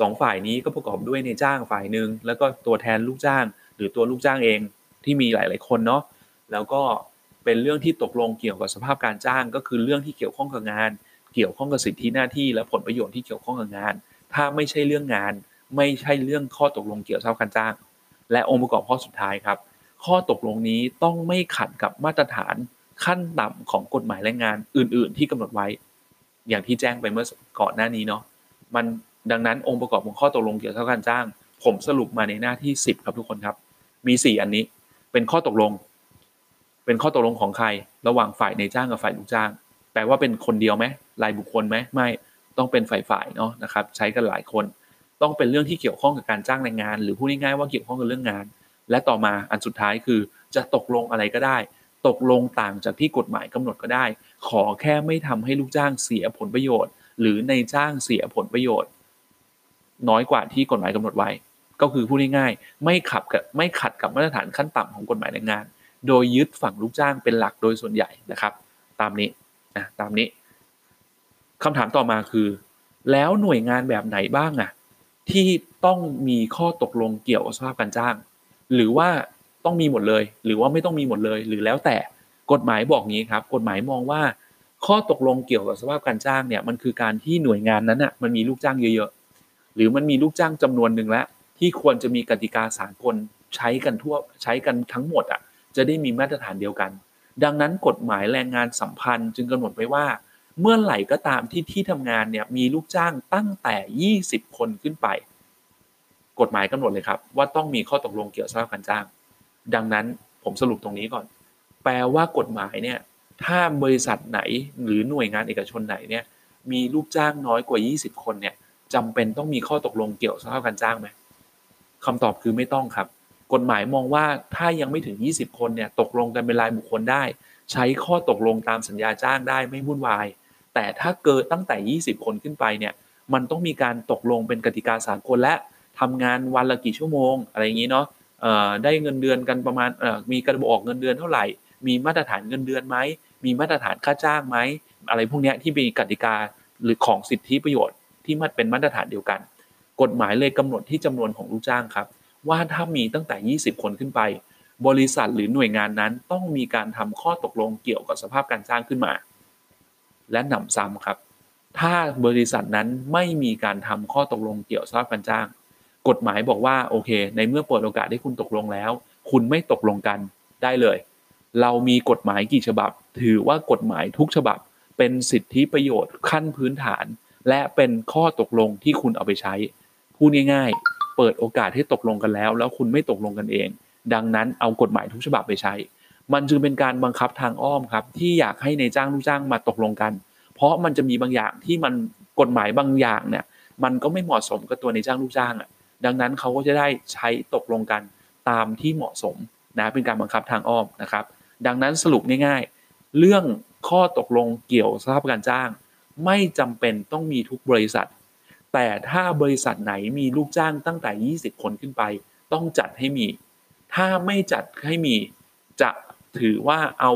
สองฝ่ายนี้ก็ประกอบด้วยในจ้างฝ่ายหนึ่งแล้วก็ตัวแทนลูกจ้าง หรือตัวลูกจ้างเองที่มีหลาย ๆ คนเนาะแล้วก็เป็นเรื่องที่ตกลงเกี่ยวกับสภาพการจ้าง ก็คือเรื่องที่เกี่ยวข้องกับงาน เกี่ยวข้องกับสิทธิหน้าที่และผลประโยชน์ที่เกี่ยวข้องกับงาน ถ้าไม่ใช่เรื่องงาน ไม่ใช่เรื่องข้อตกลงเกี่ยวกับสภาพการจ้าง และองค์ประกอบข้อสุดท้ายครับ ข้อตกลงนี้ต้องไม่ขัดกับมาตรฐาน ขั้นต่ำของกฎหมายแรงงานอื่น ๆ ที่กำหนดไว้ อย่างที่แจ้งไปเมื่อก่อนหน้านี้เนาะมันดังนั้นองค์ประกอบของข้อตกลงเกี่ยวกับการจ้าง ผมสรุปมาในหน้าที่ 10 ครับทุกคนครับ มี 4 อันนี้เป็นข้อตกลง เป็นข้อตกลงของใคร ระหว่างฝ่ายในจ้างกับฝ่ายลูกจ้าง แปลว่าเป็นคนเดียวไหมรายบุคคลไหมไม่ต้องเป็นฝ่ายฝ่ายเนาะนะครับ ใช้กันหลายคน ต้องเป็นเรื่องที่เกี่ยวข้องกับการจ้างแรงงาน หรือพูดง่ายๆว่าเกี่ยวข้องกับเรื่องงาน และต่อมาอันสุดท้ายคือจะตกลงอะไรก็ได้ ตกลงต่างจากที่กฎหมายกำหนดก็ได้ ขอแค่ไม่ทำให้ลูกจ้างเสียผลประโยชน์ หรือในจ้างเสียผลประโยชน์ น้อยกว่าที่กฎหมายกำหนดไว้ ก็คือพูดง่ายๆไม่ขับกับไม่ขัดกับมาตรฐานขั้นต่ำของกฎหมายแรงงาน โดยยึดฝั่งลูกจ้างเป็นหลักโดยส่วนใหญ่นะครับ ตามนี้นะตามนี้คำถามต่อมาคือ แล้วหน่วยงานแบบไหนบ้างอะที่ต้องมีข้อตกลงเกี่ยวกับสภาพการจ้าง หรือว่า ต้องมีหมดเลย หรือว่าไม่ต้องมีหมดเลย หรือแล้วแต่กฎหมายบอกงี้ครับ กฎหมายมองว่า ข้อตกลงเกี่ยวกับสภาพการจ้างเนี่ยมันคือการที่หน่วยงานนั้นอะมันมีลูกจ้างเยอะๆหรือมันมีลูกจ้างจำนวนหนึ่งแล้วที่ควรจะมีกติกาสากลใช้กันทั่วใช้กันทั้งหมดอะจะได้มีมาตรฐานเดียวกัน ดังนั้นกฎหมายแรงงานสัมพันธ์จึงกำหนดไว้ว่า เมื่อไหร่ก็ตามที่ที่ทำงานเนี่ยมีลูกจ้างตั้งแต่ 20 คนขึ้นไป กฎหมายกำหนดเลยครับ ว่าต้องมีข้อตกลงเกี่ยวกับสภาพการจ้าง ดังนั้นผมสรุปตรงนี้ก่อน แปลว่ากฎหมายเนี่ย ถ้าบริษัทไหนหรือหน่วยงานเอกชนไหนเนี่ย มีลูกจ้างน้อยกว่า 20 คนเนี่ยจำเป็นต้องมีข้อตกลงเกี่ยวสภาพการจ้างไหมคำตอบคือไม่ต้องครับ กฎหมายมองว่าถ้ายังไม่ถึง 20 คนเนี่ยตกลงกันเป็นรายบุคคลได้ ใช้ข้อตกลงตามสัญญาจ้างได้ไม่วุ่นวาย แต่ถ้าเกิดตั้งแต่ 20 คนขึ้นไปเนี่ย มันต้องมีการตกลงเป็นกติกาสากลและทำงานวันละกี่ชั่วโมง อะไรอย่างนี้เนาะ ได้เงินเดือนกันประมาณมีกระบอกเงินเดือนเท่าไหร่ มีมาตรฐานเงินเดือนไหมมีมาตรฐานค่าจ้างไหมอะไรพวกนี้ที่มีกติกาหรือของสิทธิประโยชน์ที่มันเป็นมาตรฐานเดียวกัน กฎหมายเลยกำหนดที่จำนวนของลูกจ้างครับ ว่าถ้ามีตั้งแต่ 20 คนขึ้นไป บริษัทหรือหน่วยงานนั้นต้องมีการทำข้อตกลงเกี่ยวกับสภาพการจ้างขึ้นมา และหนำซ้ำครับ ถ้าบริษัทนั้นไม่มีการทำข้อตกลงเกี่ยวสภาพการจ้าง กฎหมายบอกว่าโอเค ในเมื่อเปิดโอกาสให้คุณตกลงแล้ว คุณไม่ตกลงกันได้เลย เรามีกฎหมายกี่ฉบับ ถือว่ากฎหมายทุกฉบับ เป็นสิทธิประโยชน์ขั้นพื้นฐาน และเป็นข้อตกลงที่คุณเอาไปใช้พูดง่าย ๆ เปิดโอกาสให้ตกลงกันแล้ว แล้วคุณไม่ตกลงกันเอง ดังนั้นเอากฎหมายทุกฉบับไปใช้ มันจึงเป็นการบังคับทางอ้อมครับ ที่อยากให้ในจ้างลูกจ้างมาตกลงกัน เพราะมันจะมีบางอย่างที่มันกฎหมายบางอย่างเนี่ยมันก็ไม่เหมาะสมกับตัวในจ้างลูกจ้างอะ ดังนั้นเขาก็จะได้ใช้ตกลงกันตามที่เหมาะสมนะเป็นการบังคับทางอ้อมนะครับ ดังนั้นสรุปง่ายๆ เรื่องข้อตกลงเกี่ยวสภาพการจ้าง ไม่จำเป็นต้องมีทุกบริษัท แต่ถ้าบริษัทไหนมีลูกจ้างตั้งแต่ 20 คนขึ้นไป ต้องจัดให้มี ถ้าไม่จัดให้มีจะถือว่าเอา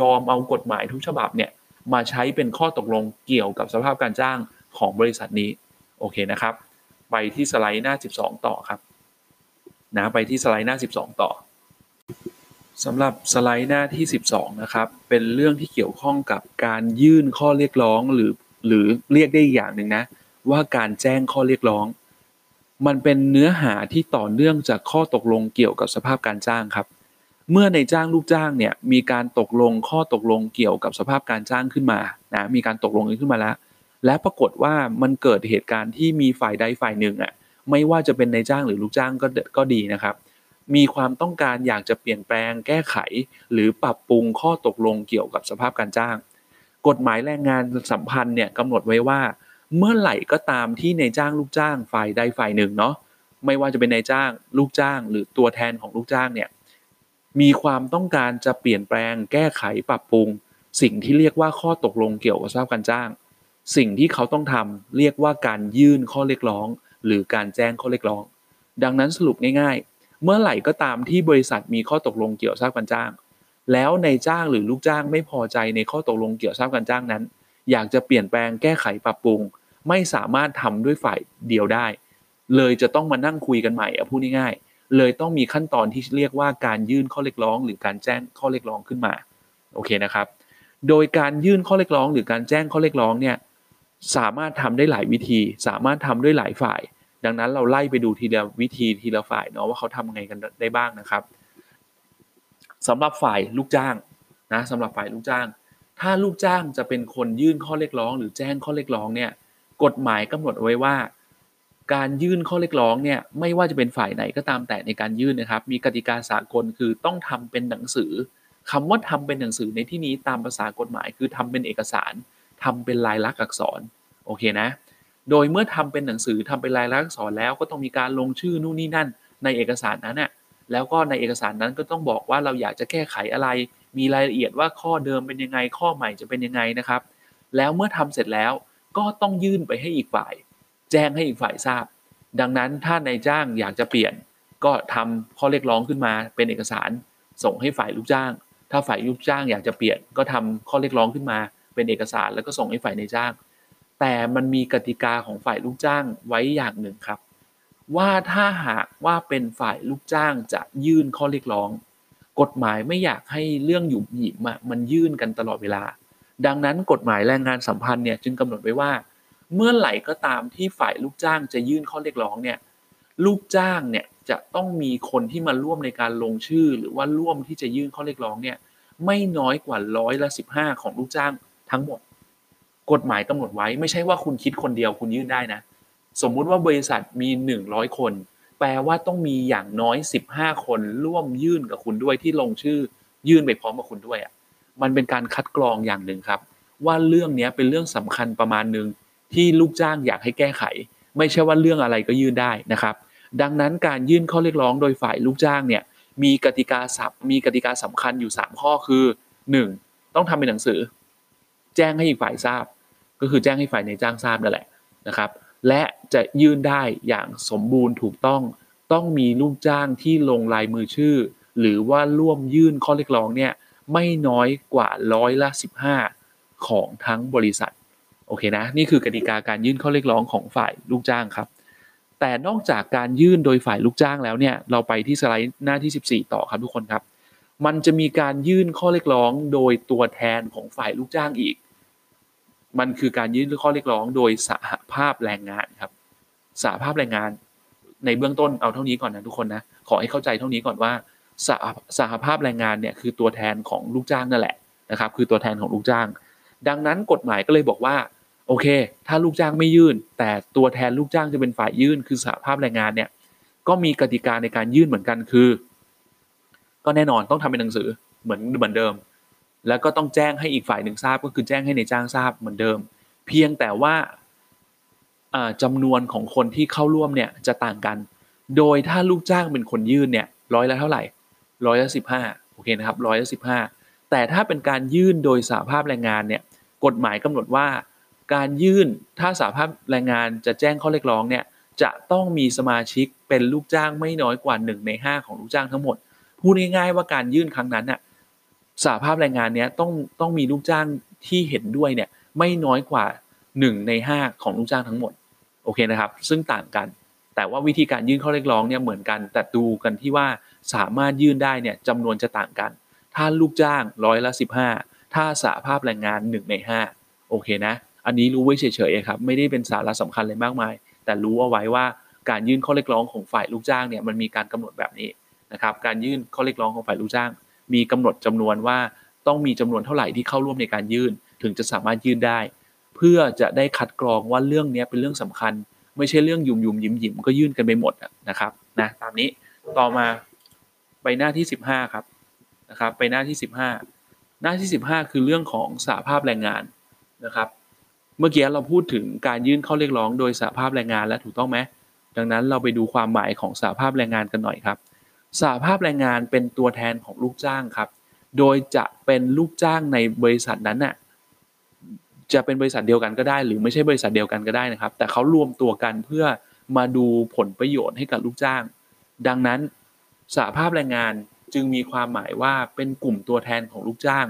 ยอมเอากฎหมายทุกฉบับเนี่ยมาใช้เป็นข้อตกลงเกี่ยวกับสภาพการจ้างของบริษัทนี้โอเคนะครับ ไปที่สไลด์หน้า 12 ต่อครับนะไปที่สไลด์หน้า 12 ต่อสำหรับสไลด์หน้าที่ 12 นะครับ เป็นเรื่องที่เกี่ยวข้องกับการยื่นข้อเรียกร้องหรือหรือเรียกได้อีกอย่างหนึ่งนะ ว่าการแจ้งข้อเรียกร้อง มันเป็นเนื้อหาที่ต่อเนื่องจากข้อตกลงเกี่ยวกับสภาพการจ้างครับ เมื่อในจ้างลูกจ้างเนี่ยมีการตกลงข้อตกลงเกี่ยวกับสภาพการจ้างขึ้นมานะมีการตกลงขึ้นมาแล้ว และปรากฏว่ามันเกิดเหตุการณ์ที่มีฝ่ายใดฝ่ายหนึ่งอะไม่ว่าจะเป็นในจ้างหรือลูกจ้างก็ก็ดีนะครับ มีความต้องการอยากจะเปลี่ยนแปลงแก้ไข หรือปรับปรุงข้อตกลงเกี่ยวกับสภาพการจ้าง กฎหมายแรงงานสัมพันธ์เนี่ยกำหนดไว้ว่า เมื่อไหร่ก็ตามที่ในจ้างลูกจ้างฝ่ายใดฝ่ายหนึ่งเนาะไม่ว่าจะเป็นนายจ้าง ลูกจ้าง หรือตัวแทนของลูกจ้างเนี่ยมีความต้องการจะเปลี่ยนแปลงแก้ไขปรับปรุง สิ่งที่เรียกว่าข้อตกลงเกี่ยวกับสภาพการจ้าง สิ่งที่เขาต้องทำเรียกว่าการยื่นข้อเรียกร้อง หรือการแจ้งข้อเรียกร้อง ดังนั้นสรุปง่ายๆ เมื่อไหร่ก็ตามที่บริษัทมีข้อตกลงเกี่ยวทราบการจ้าง แล้วในจ้างหรือลูกจ้างไม่พอใจในข้อตกลงเกี่ยวทราบการจ้างนั้น อยากจะเปลี่ยนแปลงแก้ไขปรับปรุง ไม่สามารถทำด้วยฝ่ายเดียวได้ เลยจะต้องมานั่งคุยกันใหม่อะพูดง่ายๆเลยต้องมีขั้นตอนที่เรียกว่าการยื่นข้อเรียกร้อง หรือการแจ้งข้อเรียกร้องขึ้นมาโอเคนะครับ โดยการยื่นข้อเรียกร้อง หรือการแจ้งข้อเรียกร้องเนี่ย สามารถทำได้หลายวิธี สามารถทำด้วยหลายฝ่าย ดังนั้นเราไล่ไปดูทีละวิธีทีละฝ่ายเนาะว่าเขาทำไงกันได้บ้างนะครับสำหรับฝ่ายลูกจ้างนะสำหรับฝ่ายลูกจ้าง ถ้าลูกจ้างจะเป็นคนยื่นข้อเรียกร้อง หรือแจ้งข้อเรียกร้องเนี่ยกฎหมายกำหนดไว้ว่า การยื่นข้อเรียกร้องเนี่ยไม่ว่าจะเป็นฝ่ายไหนก็ตามแต่ในการยื่นนะครับ มีกติกาสากลคือต้องทำเป็นหนังสือคำว่าทำเป็นหนังสือในที่นี้ตามภาษากฎหมายคือทำเป็นเอกสาร ทำเป็นลายลักษณ์อักษรโอเคนะ โดยเมื่อทำเป็นหนังสือทำเป็นลายลักษณ์อักษรแล้วก็ต้องมีการลงชื่อนู่นนี่นั่น ในเอกสารนั้นน่ะแล้วก็ในเอกสารนั้นก็ต้องบอกว่าเราอยากจะแก้ไขอะไร มีรายละเอียดว่าข้อเดิมเป็นยังไง ข้อใหม่จะเป็นยังไงนะครับ แล้วเมื่อทำเสร็จแล้วก็ต้องยื่นไปให้อีกฝ่าย แจ้งให้อีกฝ่ายทราบ ดังนั้นถ้านายจ้างอยากจะเปลี่ยน ก็ทำข้อเรียกร้องขึ้นมา เป็นเอกสาร ส่งให้ฝ่ายลูกจ้าง ถ้าฝ่ายลูกจ้างอยากจะเปลี่ยนก็ทำข้อเรียกร้องขึ้นมา เป็นเอกสารแล้วก็ส่งให้ฝ่ายนายจ้าง แต่มันมีกติกาของฝ่ายลูกจ้างไว้อย่างหนึ่งครับ ว่าถ้าหากว่าเป็นฝ่ายลูกจ้างจะยื่นข้อเรียกร้อง กฎหมายไม่อยากให้เรื่องหยุมหยิมมันยื่นกันตลอดเวลา ดังนั้นกฎหมายแรงงานสัมพันธ์เนี่ยจึงกำหนดไว้ว่า เมื่อไหร่ก็ตามที่ฝ่ายลูกจ้างจะยื่นข้อเรียกร้องเนี่ยลูกจ้างเนี่ยจะต้องมีคนที่มาร่วมในการลงชื่อ หรือว่าร่วมที่จะยื่นข้อเรียกร้องเนี่ยไม่น้อยกว่าร้อยละสิบห้าของลูกจ้าง ทั้งหมด กฎหมายกำหนดไว้ไม่ใช่ว่าคุณคิดคนเดียวคุณยื่นได้นะ สมมุติว่าบริษัทมีหนึ่งร้อยคน แปลว่าต้องมีอย่างน้อยสิบห้าคนร่วมยื่นกับคุณด้วยที่ลงชื่อยื่นไปพร้อมกับคุณด้วยอะมันเป็นการคัดกรองอย่างหนึ่งครับ ว่าเรื่องนี้เป็นเรื่องสำคัญประมาณหนึ่งที่ลูกจ้างอยากให้แก้ไข ไม่ใช่ว่าเรื่องอะไรก็ยื่นได้นะครับ ดังนั้นการยื่นข้อเรียกร้องโดยฝ่ายลูกจ้างเนี่ยมีกติกาสับมีกติกาสำคัญอยู่ 3 ข้อคือ 1. ต้องทำเป็นหนังสือ แจ้งให้อีกฝ่ายทราบ ก็คือแจ้งให้ฝ่ายในจ้างทราบนั่นแหละนะครับ และจะยื่นได้อย่างสมบูรณ์ถูกต้องต้องมีลูกจ้างที่ลงลายมือชื่อ หรือว่าร่วมยื่นข้อเรียกร้องเนี่ยไม่น้อยกว่าร้อยละ 15 ของทั้งบริษัทโอเคนะนี่คือกติกาการยื่นข้อเรียกร้องของฝ่ายลูกจ้างครับ แต่นอกจากการยื่นโดยฝ่ายลูกจ้างแล้วเนี่ยเราไปที่สไลด์หน้าที่ 14 ต่อครับทุกคนครับ มันจะมีการยื่นข้อเรียกร้องโดยตัวแทนของฝ่ายลูกจ้างอีก มันคือการยื่นข้อเรียกร้องโดยสหภาพแรงงานครับสหภาพแรงงาน ในเบื้องต้นเอาเท่านี้ก่อนนะทุกคนนะขอให้เข้าใจเท่านี้ก่อนว่าสหสหภาพแรงงานเนี่ยคือตัวแทนของลูกจ้างนั่นแหละนะครับ คือตัวแทนของลูกจ้าง ดังนั้นกฎหมายก็เลยบอกว่า โอเค ถ้าลูกจ้างไม่ยื่น แต่ตัวแทนลูกจ้างจะเป็นฝ่ายยื่น คือสหภาพแรงงานเนี่ย ก็มีกติกาในการยื่นเหมือนกันคือ ก็แน่นอนต้องทำเป็นหนังสือเหมือนเหมือนเดิม แล้วก็ต้องแจ้งให้อีกฝ่ายหนึ่งทราบก็คือแจ้งให้ในจ้างทราบเหมือนเดิม เพียงแต่ว่าจำนวนของคนที่เข้าร่วมเนี่ยจะต่างกัน โดยถ้าลูกจ้างเป็นคนยื่นเนี่ยร้อยละเท่าไหร่ร้อยละสิบห้าโอเคนะครับร้อยละสิบห้าแต่ถ้าเป็นการยื่นโดยสหภาพแรงงานเนี่ยกฎหมายกำหนดว่า การยื่นถ้าสาภาพแรงงานจะแจ้งข้อเรียกร้องเนี่ยจะต้องมีสมาชิกเป็นลูกจ้างไม่น้อยกว่า1ใน5 ของลูกจ้างทั้งหมดพูดง่ายๆว่าการยื่นครั้งนั้นน่ะ สาภาพแรงงานเนี้ยต้องต้องมีลูกจ้างที่เห็นด้วยเนี่ยไม่น้อยกว่า 1 ใน 5 ของลูกจ้างทั้งหมดโอเคนะครับ ซึ่งต่างกัน แต่ว่าวิธีการยื่นข้อเรียกร้องเนี่ยเหมือนกัน แต่ดูกันที่ว่าสามารถยื่นได้เนี่ยจำนวนจะต่างกัน ถ้าลูกจ้างร้อยละ 15 ถ้าสาภาพแรงงาน 1 ใน 5 โอเคนะ อันนี้รู้ไว้เฉยๆครับไม่ได้เป็นสาระสำคัญเลยมากมาย แต่รู้เอาไว้ว่าการยื่นข้อเรียกร้องของฝ่ายลูกจ้างเนี่ยมันมีการกำหนดแบบนี้นะครับการยื่นข้อเรียกร้องของฝ่ายลูกจ้าง มีกำหนดจำนวนว่าต้องมีจำนวนเท่าไหร่ที่เข้าร่วมในการยื่น ถึงจะสามารถยื่นได้ เพื่อจะได้คัดกรองว่าเรื่องนี้เป็นเรื่องสำคัญ ไม่ใช่เรื่องยุ่มยุ่มยิ้มยิ้มก็ยื่นกันไปหมดนะครับนะตามนี้ต่อมาไปหน้าที่ 15 ครับนะครับ ไปหน้าที่ 15 หน้าที่ 15 คือเรื่องของสาภาพแรงงานนะครับ เมื่อกี้เราพูดถึงการยื่นข้อเรียกร้องโดยสหภาพแรงงานแล้วถูกต้องไหมดังนั้นเราไปดูความหมายของสหภาพแรงงานกันหน่อยครับ สหภาพแรงงานเป็นตัวแทนของลูกจ้างครับ โดยจะเป็นลูกจ้างในบริษัทนั้นน่ะจะเป็นบริษัทเดียวกันก็ได้ หรือไม่ใช่บริษัทเดียวกันก็ได้นะครับ แต่เขารวมตัวกันเพื่อมาดูผลประโยชน์ให้กับลูกจ้าง ดังนั้นสหภาพแรงงานจึงมีความหมายว่าเป็นกลุ่มตัวแทนของลูกจ้าง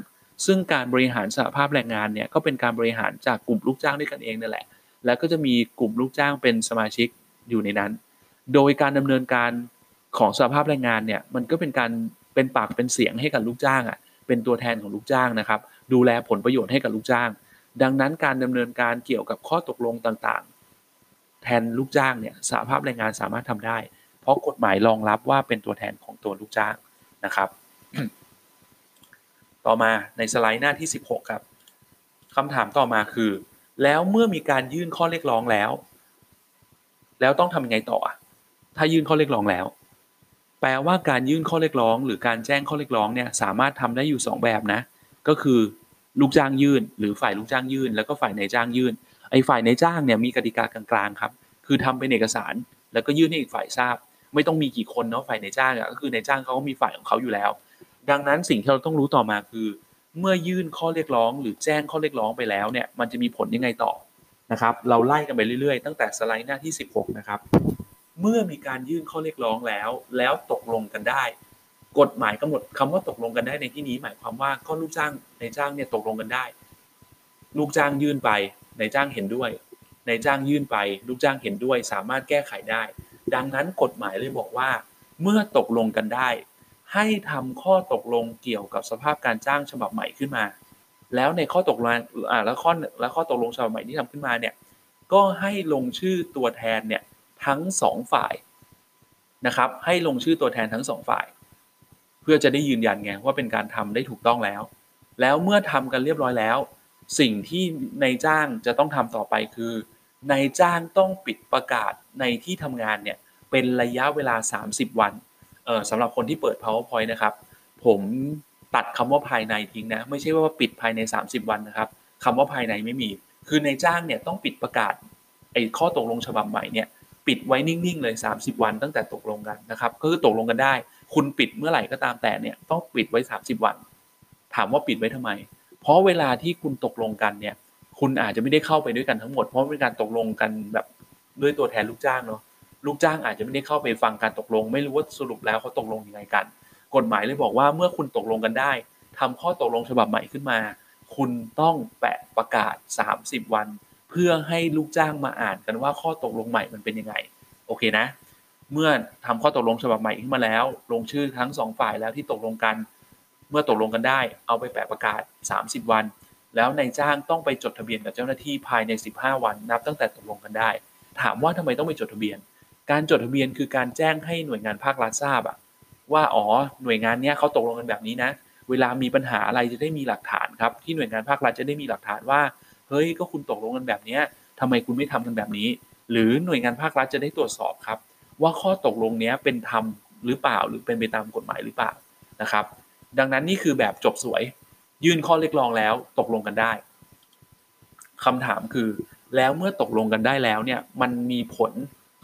ซึ่งการบริหารสหภาพแรงงานเนี่ยก็เป็นการบริหารจากกลุ่มลูกจ้างด้วยกันเองนั่นแหละ แล้วก็จะมีกลุ่มลูกจ้างเป็นสมาชิกอยู่ในนั้น โดยการดำเนินการ ของสภาพแรงงานเนี่ยมันก็เป็นการเป็นปากเป็นเสียงให้กับลูกจ้างอะเป็นตัวแทนของลูกจ้างนะครับ ดูแลผลประโยชน์ให้กับลูกจ้าง ดังนั้นการดำเนินการเกี่ยวกับข้อตกลงต่างๆ แทนลูกจ้างเนี่ยสหภาพแรงงานสามารถทำได้ เพราะกฎหมายรองรับว่าเป็นตัวแทนของตัวลูกจ้างนะครับ ต่อมาในสไลด์หน้าที่ 16 ครับคำถามต่อมาคือ แล้วเมื่อมีการยื่นข้อเรียกร้องแล้ว แล้วต้องทำยังไงต่อถ้ายื่นข้อเรียกร้องแล้ว แปลว่าการยื่นข้อเรียกร้อง หรือการแจ้งข้อเรียกร้องเนี่ยสามารถทำได้อยู่ 2 แบบนะ ก็คือลูกจ้างยื่น หรือฝ่ายลูกจ้างยื่น แล้วก็ฝ่ายนายจ้างยื่นไอ้ฝ่ายนายจ้างเนี่ยมีกติกากลางๆครับคือทำเป็นเอกสารแล้วก็ยื่นให้อีกฝ่ายทราบ ไม่ต้องมีกี่คนเนาะฝ่ายนายจ้างก็คือนายจ้างเขาก็มีฝ่ายของเขาอยู่แล้ว ดังนั้นสิ่งที่เราต้องรู้ต่อมาคือ เมื่อยื่นข้อเรียกร้อง หรือแจ้งข้อเรียกร้องไปแล้วเนี่ยมันจะมีผลยังไงต่อนะครับ เราไล่กันไปเรื่อยๆ ตั้งแต่สไลด์หน้าที่ 16 นะครับ เมื่อมีการยื่นข้อเรียกร้องแล้ว แล้วตกลงกันได้ กฎหมายกำหนดคำว่าตกลงกันได้ในที่นี้ หมายความว่าก็ลูกจ้างนายจ้างเนี่ยตกลงกันได้ ลูกจ้างยื่นไปนายจ้างเห็นด้วยนายจ้างยื่นไป ลูกจ้างเห็นด้วย สามารถแก้ไขได้ ดังนั้นกฎหมายเลยบอกว่า เมื่อตกลงกันได้ ให้ทำข้อตกลงเกี่ยวกับสภาพการจ้างฉบับใหม่ขึ้นมา แล้วในข้อตกลงอ่าแล้วข้อแล้วข้อตกลงฉบับใหม่ที่ทำขึ้นมาเนี่ยก็ให้ลงชื่อตัวแทนเนี่ย ทั้งสองฝ่ายนะครับ ให้ลงชื่อตัวแทนทั้งสองฝ่าย เพื่อจะได้ยืนยันไงว่าเป็นการทำได้ถูกต้องแล้ว แล้วเมื่อทำกันเรียบร้อยแล้ว สิ่งที่นายจ้างจะต้องทำต่อไปคือนายจ้างต้องปิดประกาศในที่ทำงานเนี่ยเป็นระยะเวลา 30 วันเออสำหรับคนที่เปิด powerpoint นะครับ ผมตัดคำว่าภายในทิ้งนะ ไม่ใช่ว่าปิดภายใน 30 วันนะครับคำว่าภายในไม่มี คือนายจ้างเนี่ยต้องปิดประกาศไอ้ข้อตกลงฉบับใหม่เนี่ย ปิดไว้นิ่งๆเลย 30 วันตั้งแต่ตกลงกันนะครับก็คือตกลงกันได้ คุณปิดเมื่อไหร่ก็ตามแต่เนี่ยต้องปิดไว้ 30 วัน ถามว่าปิดไว้ทำไม เพราะเวลาที่คุณตกลงกันเนี่ยคุณอาจจะไม่ได้เข้าไปด้วยกันทั้งหมดเพราะเป็นการตกลงกันแบบด้วยตัวแทนลูกจ้างเนาะลูกจ้างอาจจะไม่ได้เข้าไปฟังการตกลง ไม่รู้ว่าสรุปแล้วเขาตกลงยังไงกัน กฎหมายเลยบอกว่าเมื่อคุณตกลงกันได้ทำข้อตกลงฉบับใหม่ขึ้นมา คุณต้องแปะประกาศ 30 วัน พื่อให้ลูกจ้างมาอ่านกันว่าข้อตกลงใหม่มันเป็นยังไง โอเคนะ เมื่อทำข้อตกลงฉบับใหม่ขึ้นมาแล้ว ลงชื่อทั้งสองฝ่ายแล้วที่ตกลงกัน เมื่อตกลงกันได้ เอาไปแปะประกาศ 30 วัน แล้วนายจ้างต้องไปจดทะเบียนกับเจ้าหน้าที่ภายใน 15 วัน นับตั้งแต่ตกลงกันได้ ถามว่าทำไมต้องไปจดทะเบียน การจดทะเบียนคือการแจ้งให้หน่วยงานภาครัฐทราบอะว่าอ๋อหน่วยงานเนี้ยเขาตกลงกันแบบนี้นะ เวลามีปัญหาอะไรจะได้มีหลักฐานครับที่หน่วยงานภาครัฐจะได้มีหลักฐานว่า ฮ้ยก็คุณตกลงกันแบบนี้ยทำไมคุณไม่ทำกันแบบนี้ หรือหน่วยงานภาครัฐจะได้ตรวจสอบครับ ว่าข้อตกลงนี้เป็นธรรมหรือเปล่าหรือเป็นไปตามกฎหมายหรือเปล่านะครับ ดังนั้นนี่คือแบบจบสวย ยื่นข้อเรียกร้องแล้วตกลงกันได้คำถามคือ แล้วเมื่อตกลงกันได้แล้วเนี่ยมันมีผล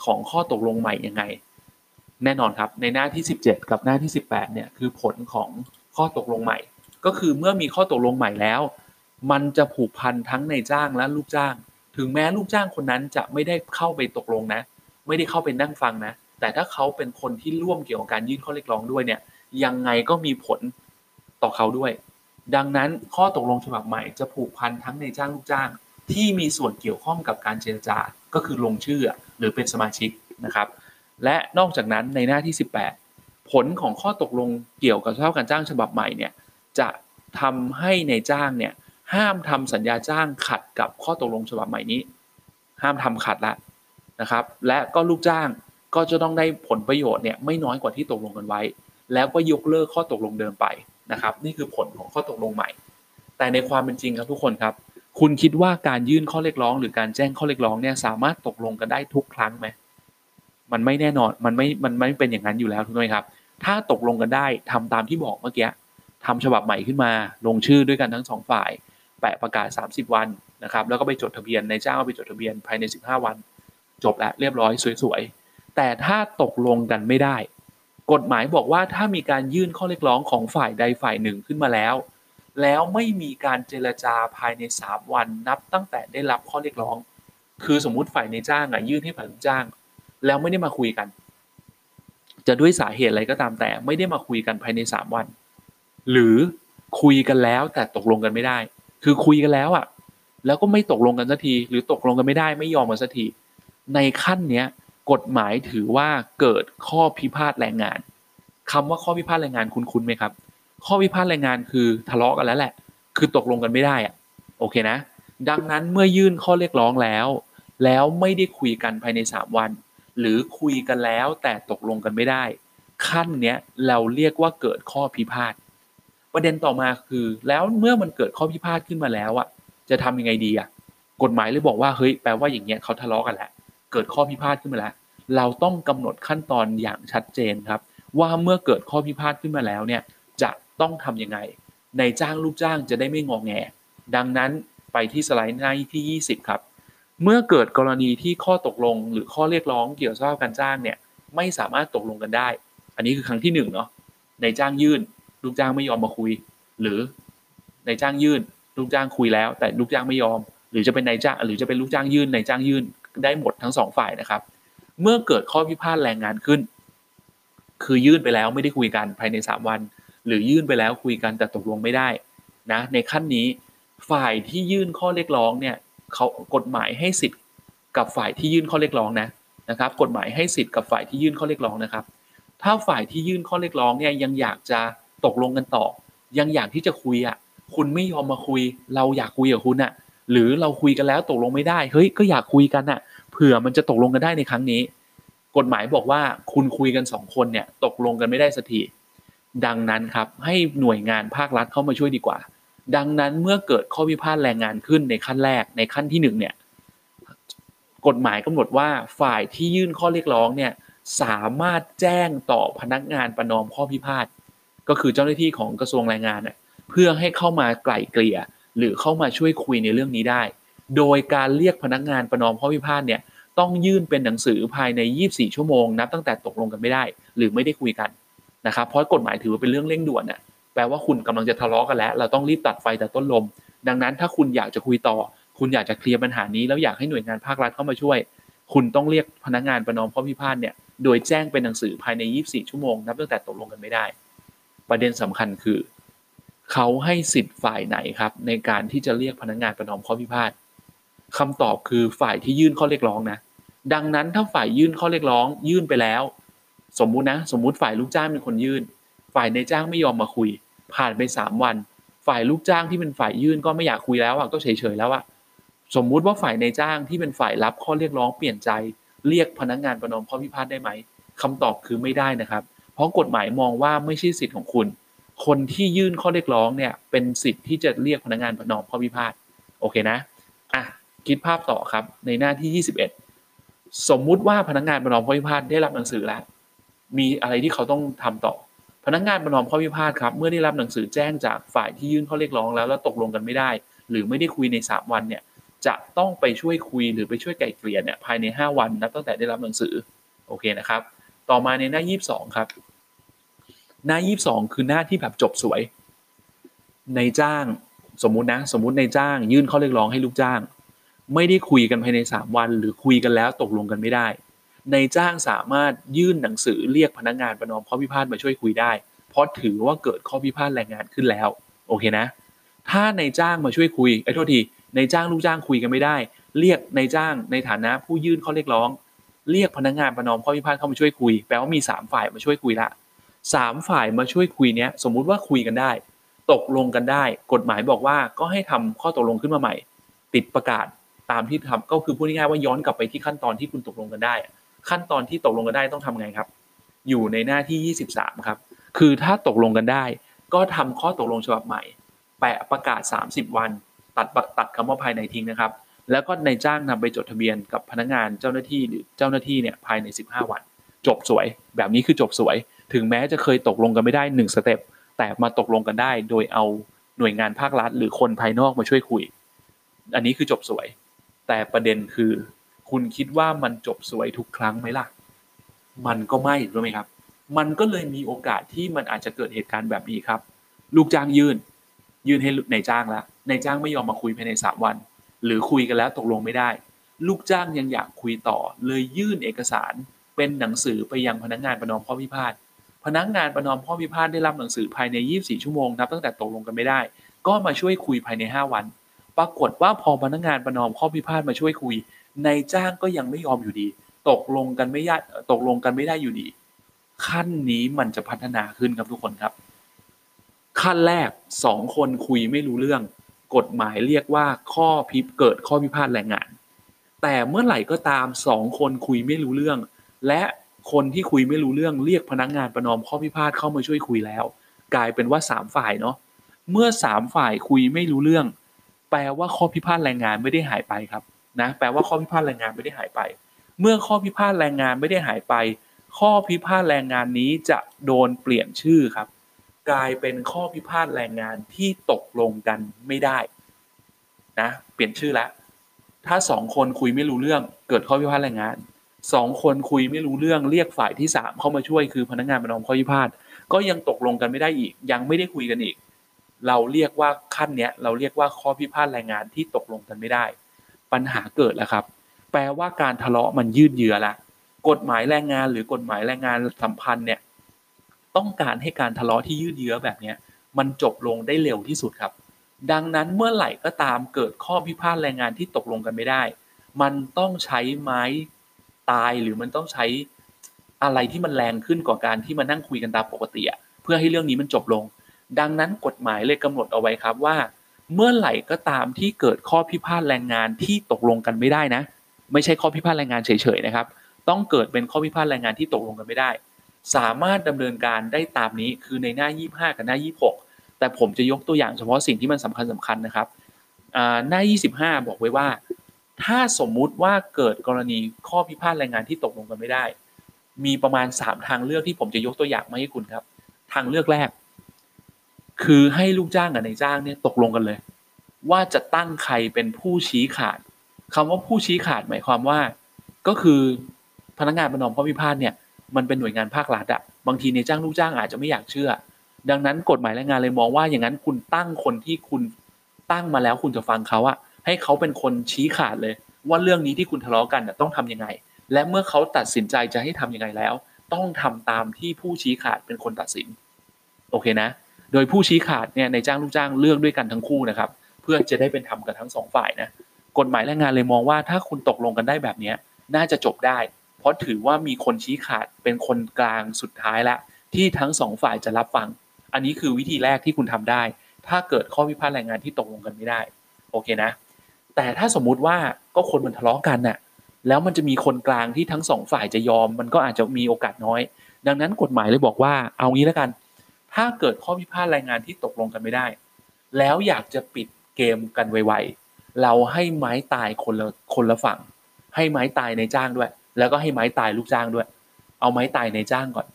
ของข้อตกลงใหม่ยังไง แน่นอนครับในหน้าที่ 17 กับหน้าที่ 18เนี่ยคือผลของข้อตกลงใหม่ ก็คือเมื่อมีข้อตกลงใหม่แล้ว มันจะผูกพันทั้งในจ้างและลูกจ้าง ถึงแม้ลูกจ้างคนนั้นจะไม่ได้เข้าไปตกลงนะ ไม่ได้เข้าไปนั่งฟังนะ แต่ถ้าเขาเป็นคนที่ร่วมเกี่ยวกับการยื่นข้อเรียกร้องด้วยเนี่ยยังไงก็มีผลต่อเขาด้วย ดังนั้นข้อตกลงฉบับใหม่จะผูกพันทั้งในจ้างลูกจ้าง ที่มีส่วนเกี่ยวข้องกับการเจรจา ก็คือลงชื่อหรือเป็นสมาชิกนะครับ และนอกจากนั้นในหน้าที่ 18 ผลของข้อตกลงเกี่ยวกับสภาพการจ้างฉบับใหม่เนี่ยจะทำให้ในจ้างเนี่ย ห้ามทำสัญญาจ้างขัดกับข้อตกลงฉบับใหม่นี้ ห้ามทำขัดละนะครับ และก็ลูกจ้างก็จะต้องได้ผลประโยชน์เนี่ยไม่น้อยกว่าที่ตกลงกันไว้ แล้วก็ยกเลิกข้อตกลงเดิมไปนะครับ นี่คือผลของข้อตกลงใหม่ แต่ในความเป็นจริงครับทุกคนครับ คุณคิดว่าการยื่นข้อเรียกร้อง หรือการแจ้งข้อเรียกร้องเนี่ยสามารถตกลงกันได้ทุกครั้งไหมมันไม่แน่นอนมันไม่มันไม่เป็นอย่างนั้นอยู่แล้วทุกท่านครับ ถ้าตกลงกันได้ทำตามที่บอกเมื่อกี้ทำฉบับใหม่ขึ้นมา ลงชื่อด้วยกันทั้งสองฝ่าย แปะประกาศ 30 วันนะครับแล้วก็ไปจดทะเบียนในเจ้าไปจดทะเบียนภายใน 15 วัน จบแล้วเรียบร้อยสวยๆ แต่ถ้าตกลงกันไม่ได้ กฎหมายบอกว่าถ้ามีการยื่นข้อเรียกร้องของฝ่ายใดฝ่ายหนึ่งขึ้นมาแล้ว แล้วไม่มีการเจรจาภายใน 3 วันนับตั้งแต่ได้รับข้อเรียกร้อง คือสมมุติฝ่ายในจ้างอะยื่นให้ฝ่ายลูกจ้าง แล้วไม่ได้มาคุยกัน จะด้วยสาเหตุอะไรก็ตามแต่ไม่ได้มาคุยกันภายในสามวัน หรือคุยกันแล้วแต่ตกลงกันไม่ได้ คือคุยกันแล้วอะ่ะแล้วก็ไม่ตกลงกันสักที หรือตกลงกันไม่ได้ไม่ยอมกันสักทีในขั้นเนี้ยกฎหมายถือว่าเกิดข้อพิพาทแรงงานคำว่าข้อพิพาทแรงงานคุณคุ้นไหมครับ ข้อพิพาทแรงงานคือทะเลาะกันแล้วแหละ คือตกลงกันไม่ได้อะโอเคนะ ดังนั้นเมื่อยื่นข้อเรียกร้องแล้ว แล้วไม่ได้คุยกันภายใน3วัน หรือคุยกันแล้วแต่ตกลงกันไม่ได้ ขั้นเนี้ยเราเรียกว่าเกิดข้อพิพาท ประเด็นต่อมาคือ แล้วเมื่อมันเกิดข้อพิพาทขึ้นมาแล้วอะจะทำยังไงดีอะกฎหมายเลยบอกว่าเฮ้ยแปลว่าอย่างเงี้ยเขาทะเลาะกันแล้วเกิดข้อพิพาทขึ้นมาแล้วเราต้องกำหนดขั้นตอนอย่างชัดเจนครับ ว่าเมื่อเกิดข้อพิพาทขึ้นมาแล้วเนี่ยจะต้องทํำยังไงในจ้างลูกจ้างจะได้ไม่งองแง ดังนั้นไปที่สไลด์หน้าที่ 20 ครับ เมื่อเกิดกรณีที่ข้อตกลงหรือข้อเรียกร้องเกี่ยวกับการจ้างเนี่ยไม่สามารถตกลงกันได้ อันนี้คือครั้งที่1เนาะในจ้างยื่น ลูกจ้างไม่ยอมมาคุย หรือในจ้างยื่น ลูกจ้างคุยแล้ว แต่ลูกจ้างไม่ยอม หรือจะเป็นนายจ้างหรือจะเป็นลูกจ้างยื่นนายจ้างยื่นได้หมดทั้งสองฝ่ายนะครับ เมื่อเกิดข้อพิพาทแรงงานขึ้น คือยื่นไปแล้วไม่ได้คุยกันภายใน 3 วัน หรือยื่นไปแล้วคุยกันแต่ตกลงไม่ได้นะในขั้นนี้ฝ่ายที่ยื่นข้อเรียกร้องเนี่ยเขากฎหมายให้สิทธิ์กับฝ่ายที่ยื่นข้อเรียกร้องนะนะครับ กฎหมายให้สิทธิ์กับฝ่ายที่ยื่นข้อเรียกร้องนะครับ ถ้าฝ่ายที่ยื่นข้อเรียกร้องเนี่ยยังอยากจะ ตกลงกันต่อ ยังอยากที่จะคุยอะ คุณไม่ยอมมาคุย เราอยากคุยกับคุณอะ หรือเราคุยกันแล้วตกลงไม่ได้ เฮ้ยก็อยากคุยกันอะ เผื่อมันจะตกลงกันได้ในครั้งนี้ กฎหมายบอกว่าคุณคุยกันสองคนเนี่ย ตกลงกันไม่ได้สักทีดังนั้นครับให้หน่วยงานภาครัฐเข้ามาช่วยดีกว่า ดังนั้นเมื่อเกิดข้อพิพาทแรงงานขึ้นในขั้นแรกในขั้นที่หนึ่งเนี่ยกฎหมายกำหนดว่าฝ่ายที่ยื่นข้อเรียกร้องเนี่ยสามารถแจ้งต่อพนักงานประนอมข้อพิพาท ก็คือเจ้าหน้าที่ของกระทรวงแรงงานเพื่อให้เข้ามาไกล่เกลี่ย หรือเข้ามาช่วยคุยในเรื่องนี้ได้ โดยการเรียกพนักงานประนอมข้อพิพาทเนี่ยต้องยื่นเป็นหนังสือภายใน 24 ชั่วโมงนับตั้งแต่ตกลงกันไม่ได้ หรือไม่ได้คุยกันนะครับเพราะกฎหมายถือว่าเป็นเรื่องเร่งด่วนน่ะแปลว่าคุณกำลังจะทะเลาะกันแล้ว เราต้องรีบตัดไฟแต่ต้นลม ดังนั้นถ้าคุณอยากจะคุยต่อ คุณอยากจะเคลียร์ปัญหานี้แล้วอยากให้หน่วยงานภาครัฐเข้ามาช่วย คุณต้องเรียกพนักงานประนอมข้อพิพาทเนี่ยโดยแจ้งเป็นหนังสือภายใน 24 ชั่วโมงนับตั้งแต่ตกลงกันไม่ได้ ประเด็นสำคัญคือ เขาให้สิทธิ์ฝ่ายไหนครับ ในการที่จะเรียกพนักงานประนอมข้อพิพาทคำตอบคือฝ่ายที่ยื่นข้อเรียกร้องนะ ดังนั้นถ้าฝ่ายยื่นข้อเรียกร้อง ยื่นไปแล้ว สมมุตินะ สมมุติฝ่ายลูกจ้างเป็นคนยื่น ฝ่ายในจ้างไม่ยอมมาคุย ผ่านไปสามวัน ฝ่ายลูกจ้างที่เป็นฝ่ายยื่นก็ไม่อยากคุยแล้วอะก็เฉยๆแล้วอะสมมุติว่าฝ่ายในจ้างที่เป็นฝ่ายรับข้อเรียกร้องเปลี่ยนใจ เรียกพนักงานประนอมข้อพิพาทได้ไหมคำตอบคือไม่ได้นะครับ ราะกฎหมายมองว่าไม่ใช่สิทธิ์ของคุณ คนที่ยื่นข้อเรียกร้องเนี่ยเป็นสิทธิ์ที่จะเรียกพนักงานประนอมข้อพิพาทโอเคนะอะคิดภาพต่อครับในหน้าที่ 21 สมมุติว่าพนักงานประนอมข้อพิพาทได้รับหนังสือแล้วมีอะไรที่เขาต้องทำต่อ พนักงานประนอมข้อพิพาทครับเมื่อได้รับหนังสือแจ้งจากฝ่ายที่ยื่นข้อเรียกร้องแล้วแล้วตกลงกันไม่ได้ หรือไม่ได้คุยใน 3 วันเนี่ยจะต้องไปช่วยคุยหรือไปช่วยไก่เกลี่ยเนี่ยภายใน 5 วันนับตั้งแต่ได้รับหนังสือโอเคนะครับ ต่อมาในหน้า 22 ครับ หน้ายี่สองคือหน้าที่แบบจบสวย ในจ้างสมมุตินะ สมมุติในจ้าง ยื่นข้อเรียกร้องให้ลูกจ้าง ไม่ได้คุยกันภายในสามวัน หรือคุยกันแล้วตกลงกันไม่ได้ ในจ้างสามารถยื่นหนังสือเรียกพนักงงานประนอมข้อพิพาทมาช่วยคุยได้ เพราะถือว่าเกิดข้อพิพาทแรงงานขึ้นแล้ว โอเคนะ ถ้าในจ้างมาช่วยคุยไอ้โทษทีในจ้างลูกจ้างคุยกันไม่ได้ เรียกในจ้างในฐานะผู้ยื่นข้อเรียกร้อง เรียกพนักงงานประนอมข้อพิพาทเข้ามาช่วยคุยแปลว่ามี 3 ฝ่ายมาช่วยคุยละ สามฝ่ายมาช่วยคุยเนี้ยสมมุติว่าคุยกันได้ ตกลงกันได้ กฎหมายบอกว่าก็ให้ทำข้อตกลงขึ้นมาใหม่ ติดประกาศตามที่ทำก็คือพูดง่ายๆว่าย้อนกลับไปที่ขั้นตอนที่คุณตกลงกันได้ ขั้นตอนที่ตกลงกันได้ต้องทำไงครับ อยู่ในหน้าที่ 23 ครับ คือถ้าตกลงกันได้ ก็ทำข้อตกลงฉบับใหม่ แปะประกาศ 30 วัน ตัดตัดคำว่าภายในทิ้งนะครับ แล้วก็ในจ้างนำไปจดทะเบียนกับพนักงานเจ้าหน้าที่หรือเจ้าหน้าที่เนี่ยภายใน 15 วัน จบสวย แบบนี้คือจบสวย ถึงแม้จะเคยตกลงกันไม่ได้หนึ่งสเต็ปแต่มาตกลงกันได้ โดยเอาหน่วยงานภาครัฐ หรือคนภายนอกมาช่วยคุย อันนี้คือจบสวย แต่ประเด็นคือ คุณคิดว่ามันจบสวยทุกครั้งไหมล่ะ มันก็ไม่รู้ไหมครับ มันก็เลยมีโอกาสที่มันอาจจะเกิดเหตุการณ์แบบนี้ครับ ลูกจ้างยื่น ยื่นให้ในจ้างแล้วในจ้างไม่ยอมมาคุยภายในสามวัน หรือคุยกันแล้วตกลงไม่ได้ ลูกจ้างยังอยากคุยต่อ เลยยื่นเอกสารเป็นหนังสือไปยังพนักงานประนอมข้อพิพาท พนักงานประนอมข้อพิพาทได้รับหนังสือภายใน 24 ชั่วโมงนับตั้งแต่ตกลงกันไม่ได้ ก็มาช่วยคุยภายใน 5 วัน ปรากฏว่าพอพนักงานประนอมข้อพิพาทมาช่วยคุยนายจ้างก็ยังไม่ยอมอยู่ดี ตกลงกันไม่ได้ตกลงกันไม่ได้อยู่ดี ขั้นนี้มันจะพัฒนาขึ้นครับทุกคนครับ ขั้นแรกสองคนคุยไม่รู้เรื่อง กฎหมายเรียกว่าข้อพิเกิดข้อพิพาทแรงงาน แต่เมื่อไหร่ก็ตามสองคนคุยไม่รู้เรื่อง และ คนที่คุยไม่รู้เรื่องเรียกพนักงานประนอมข้อพิพาทเข้ามาช่วยคุยแล้ว กลายเป็นว่าสามฝ่ายเนาะเมื่อสามฝ่ายคุยไม่รู้เรื่อง แปลว่าข้อพิพาทแรงงานไม่ได้หายไปครับนะแปลว่าข้อพิพาทแรงงานไม่ได้หายไป เมื่อข้อพิพาทแรงงานไม่ได้หายไป ข้อพิพาทแรงงานนี้จะโดนเปลี่ยนชื่อครับ กลายเป็นข้อพิพาทแรงงานที่ตกลงกันไม่ได้นะเปลี่ยนชื่อแล้วถ้าสองคนคุยไม่รู้เรื่องเกิดข้อพิพาทแรงงาน สองคนคุยไม่รู้เรื่องเรียกฝ่ายที่สามเข้ามาช่วยคือพนักงานประนอมข้อพิพาทก็ยังตกลงกันไม่ได้อีก ยังไม่ได้คุยกันอีก เราเรียกว่าขั้นเนี้ย เราเรียกว่าข้อพิพาทแรงงานที่ตกลงกันไม่ได้ ปัญหาเกิดแล้วครับ แปลว่าการทะเลาะมันยืดเยื้อละกฎหมายแรงงานหรือกฎหมายแรงงานสัมพันธ์เนี่ย ต้องการให้การทะเลาะที่ยืดเยื้อแบบเนี้ยมันจบลงได้เร็วที่สุดครับ ดังนั้นเมื่อไหร่ก็ตามเกิดข้อพิพาทแรงงานที่ตกลงกันไม่ได้ มันต้องใช้ไม้ ตายหรือมันต้องใช้อะไรที่มันแรงขึ้นกว่าการที่มานั่งคุยกันตามปกติอะเพื่อให้เรื่องนี้มันจบลง ดังนั้นกฎหมายเลยกำหนดเอาไว้ครับว่า เมื่อไหร่ก็ตามที่เกิดข้อพิพาทแรงงานที่ตกลงกันไม่ได้นะ ไม่ใช่ข้อพิพาทแรงงานเฉยๆนะครับ ต้องเกิดเป็นข้อพิพาทแรงงานที่ตกลงกันไม่ได้ สามารถดำเนินการได้ตามนี้คือในหน้า 25 กับหน้า 26 แต่ผมจะยกตัวอย่างเฉพาะสิ่งที่มันสำคัญสำคัญนะครับหน้า 25 บอกไว้ว่า ถ้าสมมุติว่าเกิดกรณีข้อพิพาทแรงงานที่ตกลงกันไม่ได้ มีประมาณสามทางเลือกที่ผมจะยกตัวอย่างมาให้คุณครับ ทางเลือกแรก คือให้ลูกจ้างกับนายจ้างเนี่ยตกลงกันเลย ว่าจะตั้งใครเป็นผู้ชี้ขาดคำว่าผู้ชี้ขาดหมายความว่า ก็คือพนักงานประนอมข้อพิพาทเนี่ยมันเป็นหน่วยงานภาครัฐอะบางทีในจ้างลูกจ้างอาจจะไม่อยากเชื่อ ดังนั้นกฎหมายแรงงานเลยมองว่าอย่างนั้นคุณตั้งคนที่คุณตั้งมาแล้วคุณจะฟังเขาอะ ให้เขาเป็นคนชี้ขาดเลย ว่าเรื่องนี้ที่คุณทะเลาะกันต้องทํำยังไง และเมื่อเขาตัดสินใจจะให้ทํำยังไงแล้ว ต้องทำตามที่ผู้ชี้ขาดเป็นคนตัดสิน โอเคนะ โดยผู้ชี้ขาดเนี่ยในจ้างลูกจ้างเลือกด้วยกันทั้งคู่นะครับ เพื่อจะได้เป็นธรรมกับทั้งสองฝ่ายนะกฎหมายแรงงานเลยมองว่าถ้าคุณตกลงกันได้แบบนี้น่าจะจบได้ เพราะถือว่ามีคนชี้ขาดเป็นคนกลางสุดท้ายละ ที่ทั้งสองฝ่ายจะรับฟัง อันนี้คือวิธีแรกที่คุณทำได้ ถ้าเกิดข้อพิพาทแรงงานที่ตกลงกันไม่ได้ โอเคนะ แต่ถ้าสมมุติว่าก็คนมันทะเลาะกันน่ะ แล้วมันจะมีคนกลางที่ทั้งสองฝ่ายจะยอม มันก็อาจจะมีโอกาสน้อย ดังนั้นกฎหมายเลยบอกว่า เอางี้แล้วกัน ถ้าเกิดข้อพิพาทรายงานที่ตกลงกันไม่ได้ แล้วอยากจะปิดเกมกันไวๆเราให้ไม้ตายคนละคนละฝั่ง ให้ไม้ตายในจ้างด้วย แล้วก็ให้ไม้ตายลูกจ้างด้วย เอาไม้ตายในจ้างก่อน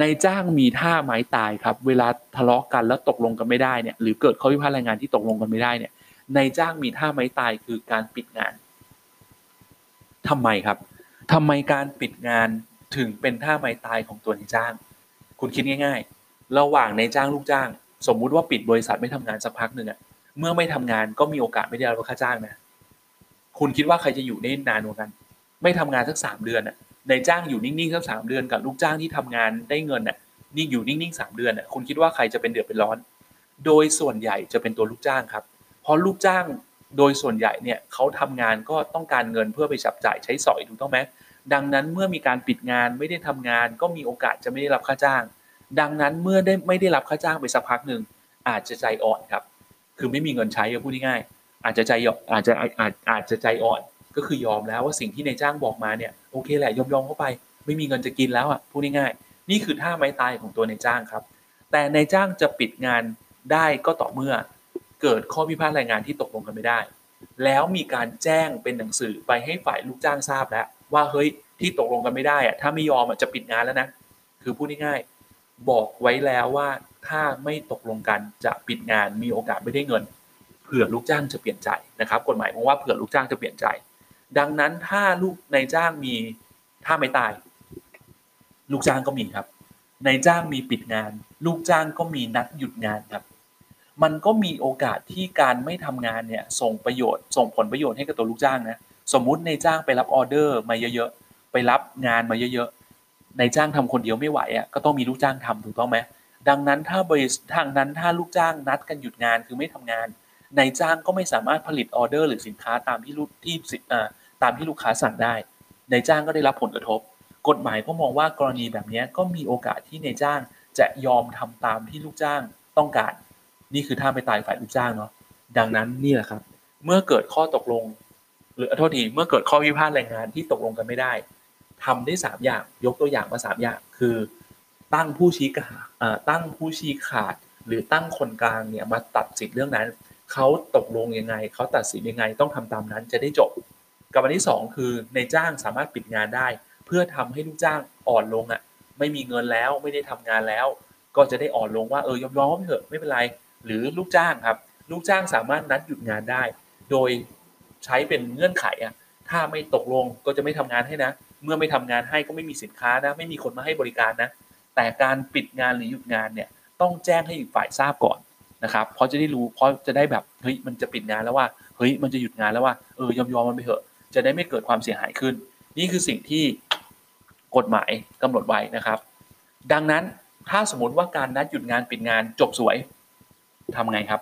ในจ้างมีท่าไม้ตายครับ เวลาทะเลาะกันแล้วตกลงกันไม่ได้เนี่ย หรือเกิดข้อพิพาทรายงานที่ตกลงกันไม่ได้เนี่ย นายจ้างมีท่าไม้ตายคือการปิดงานทำไมครับทำไมการปิดงานถึงเป็นท่าไม้ตายของตัวนายจ้าง คุณคิดง่าย ๆ ระหว่างนายจ้างลูกจ้าง สมมุติว่าปิดบริษัทไม่ทำงานสักพักหนึ่งอะเมื่อไม่ทำงานก็มีโอกาสไม่ได้รับค่าจ้างนะ คุณคิดว่าใครจะอยู่ได้นานกว่ากัน ไม่ทำงานสักสามเดือนอะนายจ้างอยู่นิ่งๆสักสามเดือนกับลูกจ้างที่ทำงานได้เงินอะนี่อยู่นิ่งๆสามเดือนอะคุณคิดว่าใครจะเป็นเดือดเป็นร้อน โดยส่วนใหญ่จะเป็นตัวลูกจ้างครับ เพราะลูกจ้างโดยส่วนใหญ่เนี่ยเขาทำงานก็ต้องการเงินเพื่อไปจับจ่ายใช้สอยถูกต้องไหมดังนั้นเมื่อมีการปิดงานไม่ได้ทำงาน ก็มีโอกาสจะไม่ได้รับค่าจ้าง ดังนั้นเมื่อได้ไม่ได้รับค่าจ้างไปสักพักหนึ่งอาจจะใจอ่อนครับ คือไม่มีเงินใช้พูดง่ายๆอาจจะใจอาจจะอาจอาจจะใจอ่อน ก็คือยอมแล้วว่าสิ่งที่นายจ้างบอกมาเนี่ยโอเคแหละยอมยอมเข้าไป ไม่มีเงินจะกินแล้วอะพูดง่ายๆนี่คือท่าไม้ตายของตัวนายจ้างครับ แต่นายจ้างจะปิดงานได้ก็ต่อเมื่อ เกิดข้อพิพาทแรงงานที่ตกลงกันไม่ได้ แล้วมีการแจ้งเป็นหนังสือไปให้ฝ่ายลูกจ้างทราบแล้ว ว่าเฮ้ยที่ตกลงกันไม่ได้อะถ้าไม่ยอมจะปิดงานแล้วนะคือพูดง่ายๆบอกไว้แล้วว่าถ้าไม่ตกลงกันจะปิดงานมีโอกาสไม่ได้เงินเผื่อลูกจ้างจะเปลี่ยนใจนะครับ กฎหมายมองว่าเผื่อลูกจ้างจะเปลี่ยนใจ ดังนั้นถ้าลูกนายจ้างมีถ้าไม่ตาย ลูกจ้างก็มีครับนายจ้างมีปิดงาน ลูกจ้างก็มีนัดหยุดงานครับ มันก็มีโอกาสที่การไม่ทำงานเนี่ยส่งประโยชน์ส่งผลประโยชน์ให้กับตัวลูกจ้างนะสมมุติในจ้างไปรับออเดอร์มาเยอะๆไปรับงานมาเยอะๆในจ้างทำคนเดียวไม่ไหวอะก็ต้องมีลูกจ้างทำถูกต้องไหมดังนั้นถ้าบริษัททางนั้นถ้าลูกจ้างนัดกันหยุดงานคือไม่ทำงานนายจ้างก็ไม่สามารถผลิตออเดอร์หรือสินค้าตามที่ลูกที่ตามที่ลูกค้าสั่งได้นายจ้างก็ได้รับผลกระทบ กฎหมายก็มองว่ากรณีแบบนี้ก็มีโอกาสที่นายจ้างจะยอมทำตามที่ลูกจ้างต้องการ นี่คือท่าไปตายฝ่ายลูกจ้างเนาะดังนั้นนี่แหละครับ เมื่อเกิดข้อตกลง หรือโทษทีเมื่อเกิดข้อพิพาทแรงงานที่ตกลงกันไม่ได้ทำได้สามอย่างยกตัวอย่างมาสามอย่าง คือ ตั้งผู้ชี้ขาดตั้งผู้ชี้ขาด หรือตั้งคนกลางเนี่ยมาตัดสิทธิ์เรื่องนั้นเขาตกลงยังไงเขาตัดสินยังไงต้องทำตามนั้นจะได้จบ กับอันที่ 2 คือในจ้างสามารถปิดงานได้ เพื่อทำให้ลูกจ้างอ่อนลงอะ ไม่มีเงินแล้วไม่ได้ทำงานแล้ว ก็จะได้อ่อนลงว่าเออยอมยอมเถอะไม่เป็นไร หรือลูกจ้างครับ ลูกจ้างสามารถนัดหยุดงานได้ โดยใช้เป็นเงื่อนไขอะถ้าไม่ตกลงก็จะไม่ทำงานให้นะ เมื่อไม่ทำงานให้ก็ไม่มีสินค้านะ ไม่มีคนมาให้บริการนะ แต่การปิดงานหรือหยุดงานเนี่ยต้องแจ้งให้อีกฝ่ายทราบก่อนนะครับเพราะจะได้รู้เพราะจะได้แบบเฮ้ยมันจะปิดงานแล้วว่าเฮ้ยมันจะหยุดงานแล้วว่าเออยอมยอมมันไปเถอะจะได้ไม่เกิดความเสียหายขึ้น นี่คือสิ่งที่กฎหมายกำหนดไว้นะครับ ดังนั้นถ้าสมมติว่าการนัดหยุดงานปิดงานจบสวย ทำไงครับ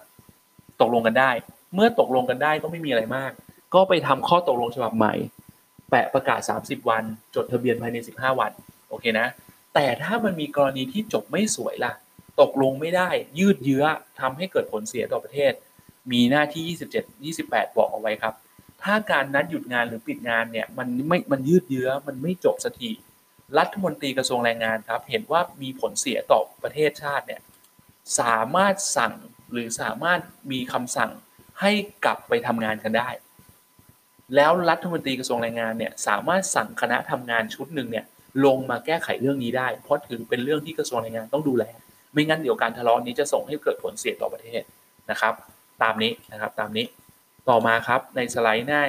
ตกลงกันได้ เมื่อตกลงกันได้ก็ไม่มีอะไรมาก ก็ไปทำข้อตกลงฉบับใหม่ แปะประกาศ 30 วัน จดทะเบียนภายใน 15 วัน โอเคนะ แต่ถ้ามันมีกรณีที่จบไม่สวยล่ะ ตกลงไม่ได้ ยืดเยื้อทำให้เกิดผลเสียต่อประเทศ มีหน้าที่ 27 28 บอกเอาไว้ครับ ถ้าการนัดหยุดงานหรือปิดงานเนี่ยมันไม่ มันยืดเยื้อ มันไม่จบสักที รัฐมนตรีกระทรวงแรงงานครับ เห็นว่ามีผลเสียต่อประเทศชาติเนี่ย สามารถสั่งหรือสามารถมีคำสั่งให้กลับไปทำงานกันได้ แล้วรัฐมนตรีกระทรวงแรงงานเนี่ยสามารถสั่งคณะทำงานชุดหนึ่งเนี่ยลงมาแก้ไขเรื่องนี้ได้ เพราะถือเป็นเรื่องที่กระทรวงแรงงานต้องดูแล ไม่งั้นเดี๋ยวการทะเลาะนี้จะส่งให้เกิดผลเสียต่อประเทศนะครับ ตามนี้นะครับตามนี้ต่อมาครับในสไลด์หน้า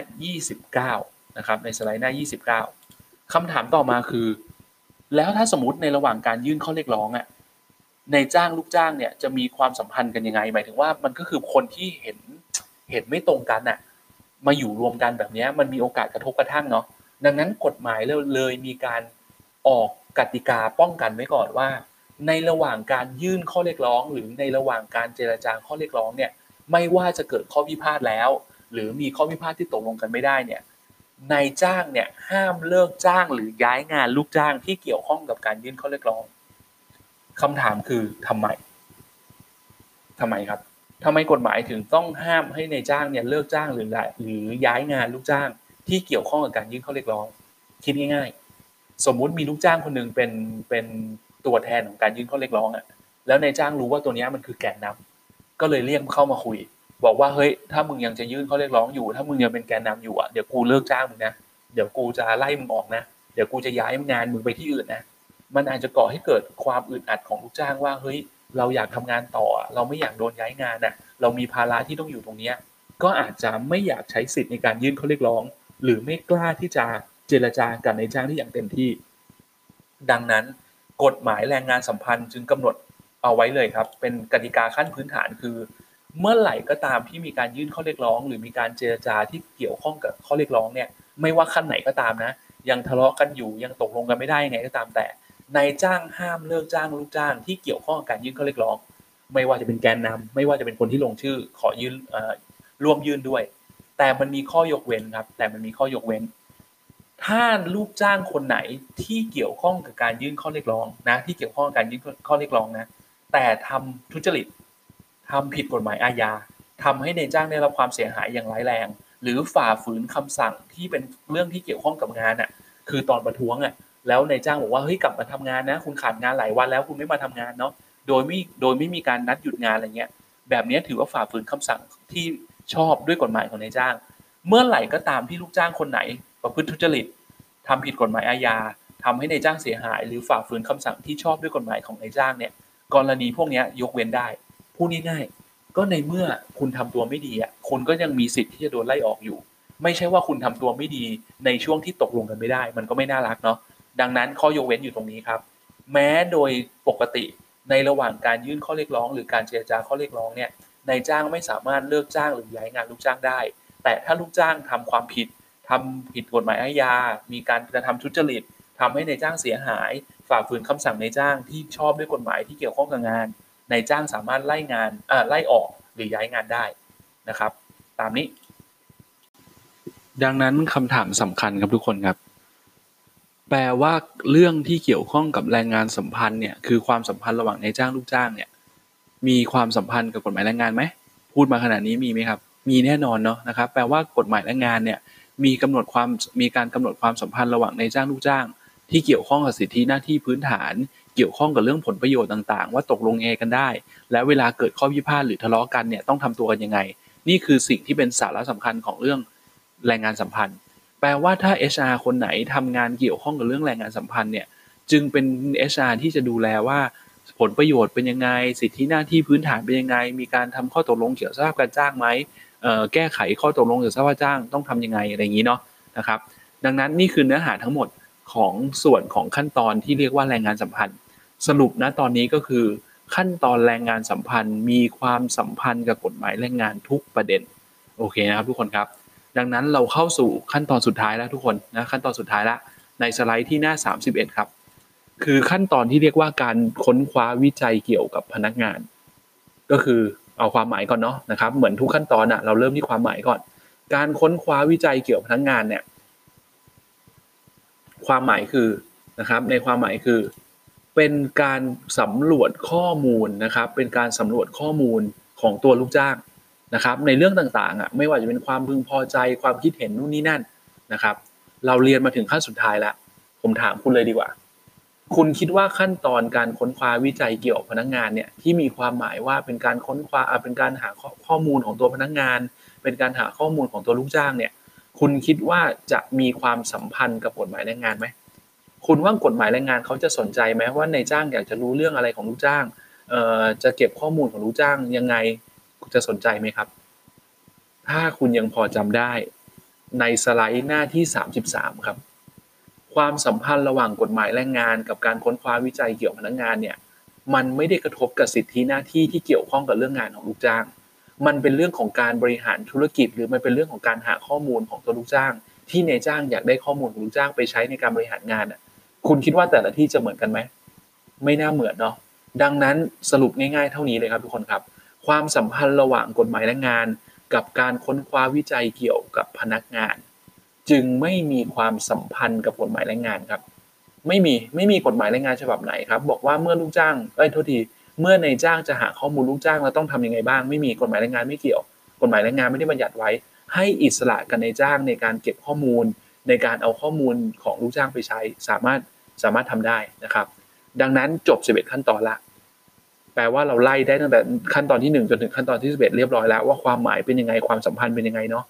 29 นะครับในสไลด์หน้า 29คำถามต่อมาคือ แล้วถ้าสมมติในระหว่างการยื่นข้อเรียกร้องอะ ในจ้างลูกจ้างเนี่ยจะมีความสัมพันธ์กันยังไง หมายถึงว่ามันก็คือคนที่เห็นเห็นไม่ตรงกันอะ มาอยู่รวมกันแบบนี้มันมีโอกาสกระทบกระทั่งเนาะดังนั้นกฎหมายเลยมีการออกกติกาป้องกันไว้ก่อนว่า ในระหว่างการยื่นข้อเรียกร้อง หรือในระหว่างการเจรจาข้อเรียกร้องเนี่ยไม่ว่าจะเกิดข้อพิพาทแล้ว หรือมีข้อพิพาทที่ตกลงกันไม่ได้เนี่ยนายจ้างเนี่ยห้ามเลิกจ้างหรือย้ายงานลูกจ้างที่เกี่ยวข้องกับการยื่นข้อเรียกร้อง คำถามคือทำไมทำไมครับทำไมกฎหมายถึงต้องห้ามให้ในจ้างเนี่ยเลิกจ้างหรือหรือย้ายงานลูกจ้างที่เกี่ยวข้องกับการยื่นข้อเรียกร้อง คิดง่ายๆ สมมุติมีลูกจ้างคนหนึ่งเป็นเป็นตัวแทนของการยื่นข้อเรียกร้องอะ แล้วนายจ้างรู้ว่าตัวนี้มันคือแกนนำก็เลยเรียกเข้ามาคุย บอกว่าเฮ้ยถ้ามึงยังจะยื่นข้อเรียกร้องอยู่ ถ้ามึงยังเป็นแกนนำอยู่อะเดี๋ยวกูเลิกจ้างมึงนะเดี๋ยวกูจะไล่มึงออกนะเดี๋ยวกูจะย้ายงานมึงไปที่อื่นนะ มันอาจจะก่อให้เกิดความอึดอัดของลูกจ้างว่าเฮ้ยเราอยากทำงานต่อ เราไม่อยากโดนย้ายงานอะเรามีภาระที่ต้องอยู่ตรงเนี้ยก็อาจจะไม่อยากใช้สิทธิ์ในการยื่นข้อเรียกร้อง หรือไม่กล้าที่จะเจรจากับนายจ้างที่อย่างเต็มที่ ดังนั้นกฎหมายแรงงานสัมพันธ์จึงกำหนดเอาไว้เลยครับ เป็นกติกาขั้นพื้นฐานคือ เมื่อไหร่ก็ตามที่มีการยื่นข้อเรียกร้อง หรือมีการเจรจาที่เกี่ยวข้องกับข้อเรียกร้องเนี่ยไม่ว่าขั้นไหนก็ตามนะ ยังทะเลาะกันอยู่ยังตกลงกันไม่ได้ยังไงก็ตามแต่ นายจ้างห้ามเลิกจ้างลูกจ้าง ที่เกี่ยวข้องกับการยื่นข้อเรียกร้อง ไม่ว่าจะเป็นแกนนำไม่ว่าจะเป็นคนที่ลงชื่อ ขอยื่นร่วมยื่นด้วย แต่มันมีข้อยกเว้นครับ แต่มันมีข้อยกเว้น ถ้าลูกจ้างคนไหนที่เกี่ยวข้องกับการยื่นข้อเรียกร้องนะ ที่เกี่ยวข้องกับการยื่นข้อเรียกร้องนะ แต่ทำทุจริตทำผิดกฎหมายอาญาทำให้ในจ้างได้รับความเสียหายอย่างร้ายแรง หรือฝ่าฝืนคำสั่งที่เป็นเรื่องที่เกี่ยวข้องกับงานอะ คือตอนประท้วงอะ แล้วในจ้างบอกว่าเฮ้ยกลับมาทำงานนะ คุณขาดงานหลายวันแล้วคุณไม่มาทำงานเนาะโดยไม่โดยไม่มีการนัดหยุดงานอะไรเงี้ย แบบนี้ถือว่าฝ่าฝืนคำสั่งที่ชอบด้วยกฎหมายของนายจ้าง เมื่อไหร่ก็ตามที่ลูกจ้างคนไหน ประพฤติทุจริตทำผิดกฎหมายอาญาทำให้ในจ้างเสียหาย หรือฝ่าฝืนคำสั่งที่ชอบด้วยกฎหมายของนายจ้างเนี่ย กรณีพวกนี้ยกเว้นได้พูดง่ายๆก็ในเมื่อคุณทำตัวไม่ดีอะคุณก็ยังมีสิทธิ์ที่จะโดนไล่ออกอยู่ ไม่ใช่ว่าคุณทำตัวไม่ดีในช่วงที่ตกลงกันไม่ได้ มันก็ไม่น่ารักเนาะ ดังนั้นข้อยกเว้นอยู่ตรงนี้ครับ แม้โดยปกติในระหว่างการยื่นข้อเรียกร้อง หรือการเจรจาข้อเรียกร้องเนี่ยนายจ้างไม่สามารถเลิกจ้างหรือย้ายงานลูกจ้างได้ แต่ถ้าลูกจ้างทำความผิดททำผิดกฎหมายอาญา มีการกระทำทุจริตทำให้ในจ้างเสียหาย ฝ่าฝืนคำสั่งในจ้างที่ชอบด้วยกฎหมายที่เกี่ยวข้องกับงานในจ้างสามารถไล่งานไล่ออกหรือย้ายงานได้นะครับ ตามนี้ ดังนั้นคำถามสำคัญครับทุกคนครับ แปลว่าเรื่องที่เกี่ยวข้องกับแรงงานสัมพันธ์เนี่ยคือความสัมพันธ์ระหว่างนายจ้างลูกจ้างเนี่ยมีความสัมพันธ์กับกฎหมายแรงงานไหมพูดมาขนาดนี้มีไหมครับ มีแน่นอนเนาะนะครับแปลว่ากฎหมายแรงงานเนี่ยมีกำหนดความมีการกำหนดความสัมพันธ์ระหว่างนายจ้างลูกจ้าง ที่เกี่ยวข้องกับสิทธิหน้าที่พื้นฐาน เกี่ยวข้องกับเรื่องผลประโยชน์ต่าง ๆ ว่าตกลงเอกันได้ และเวลาเกิดข้อพิพาทหรือทะเลาะกันเนี่ยต้องทำตัวกันยังไง นี่คือสิ่งที่เป็นสาระสำคัญของเรื่องแรงงานสัมพันธ์ แปลว่าถ้า HR คนไหนทำงานเกี่ยวข้องกับเรื่องแรงงานสัมพันธ์เนี่ย จึงเป็น HR ที่จะดูแลว่าผลประโยชน์เป็นยังไง สิทธิหน้าที่พื้นฐานเป็นยังไง มีการทำข้อตกลงเกี่ยวกับสภาพการจ้างไหมแก้ไขข้อตกลงเกี่ยวกับสภาพจ้างต้องทํำยังไงอะไรอย่างนี้เนาะนะครับ ดังนั้นนี่คือเนื้อหาทั้งหมดของส่วนของขั้นตอนที่เรียกว่าแรงงานสัมพันธ์ สรุปนะตอนนี้ก็คือ ขั้นตอนแรงงานสัมพันธ์มีความสัมพันธ์กับกฎหมายแรงงานทุกประเด็นโอเคนะครับทุกคนครับ ดังนั้นเราเข้าสู่ขั้นตอนสุดท้ายแล้วทุกคนนะขั้นตอนสุดท้ายละในสไลด์ที่หน้า 31 ครับ คือขั้นตอนที่เรียกว่าการค้นคว้าวิจัยเกี่ยวกับพนักงาน ก็คือเอาความหมายก่อนเนาะนะครับเหมือนทุกขั้นตอนอะเราเริ่มที่ความหมายก่อน การค้นคว้าวิจัยเกี่ยวกับพนักงานเนี่ยความหมายคือนะครับในความหมายคือ เป็นการสำรวจข้อมูลนะครับ เป็นการสำรวจข้อมูลของตัวลูกจ้าง นะครับ ในเรื่องต่างๆอะไม่ว่าจะเป็นความพึงพอใจความคิดเห็นนู่นนี่นั่นนะครับ เราเรียนมาถึงขั้นสุดท้ายแล้ว ผมถามคุณเลยดีกว่า คุณคิดว่าขั้นตอนการค้นคว้าวิจัยเกี่ยวกับพนักงานเนี่ยที่มีความหมายว่าเป็นการค้นคว้าเป็นการหาข้อมูลของตัวพนักงาน เป็นการหาข้อมูลของตัวลูกจ้างเนี่ย คุณคิดว่าจะมีความสัมพันธ์กับกฎหมายแรงงานไหมคุณว่ากฎหมายแรงงานเขาจะสนใจไหมว่านายจ้างอยากจะรู้เรื่องอะไรของลูกจ้างจะเก็บข้อมูลของลูกจ้างยังไง จะสนใจไหมครับ ถ้าคุณยังพอจำได้ ในสไลด์หน้าที่ 33 ครับ ความสัมพันธ์ระหว่างกฎหมายแรงงาน กับการค้นคว้าวิจัยเกี่ยวกับพนักงานเนี่ยมันไม่ได้กระทบกับสิทธิหน้าที่ที่เกี่ยวข้องกับเรื่องงานของลูกจ้าง มันเป็นเรื่องของการบริหารธุรกิจ หรือมันเป็นเรื่องของการหาข้อมูลของตัวลูกจ้าง ที่นายจ้างอยากได้ข้อมูลของลูกจ้างไปใช้ในการบริหารงานอะคุณคิดว่าแต่ละที่จะเหมือนกันไหม ไม่น่าเหมือนเนาะ ดังนั้นสรุปง่ายๆเท่านี้เลยครับทุกคนครับ ความสัมพันธ์ระหว่างกฎหมายแรงงาน กับการค้นคว้าวิจัยเกี่ยวกับพนักงาน จึงไม่มีความสัมพันธ์กับกฎหมายแรงงานครับ ไม่มีไม่มีกฎหมายแรงงานฉบับไหนครับ บอกว่าเมื่อลูกจ้างเอ้ยโทษทีเมื่อในจ้างจะหาข้อมูลลูกจ้างเราต้องทํำยังไงบ้างไม่มีกฎหมายแรงงานไม่เกี่ยว กฎหมายแรงงานไม่ได้บัญญัติไว้ ให้อิสระกันในจ้างในการเก็บข้อมูล ในการเอาข้อมูลของลูกจ้างไปใช้ สามารถสามารถทำได้นะครับ ดังนั้นจบ 11 ขั้นตอนละ แปลว่าเราไล่ได้ตั้งแต่ขั้นตอนที่1จนถึงขั้นตอนที่11เอ็ดเรียบร้อยแล้วว่าความหมายเป็นยังไงความสัมพันธ์เป็นยังไงเนาะ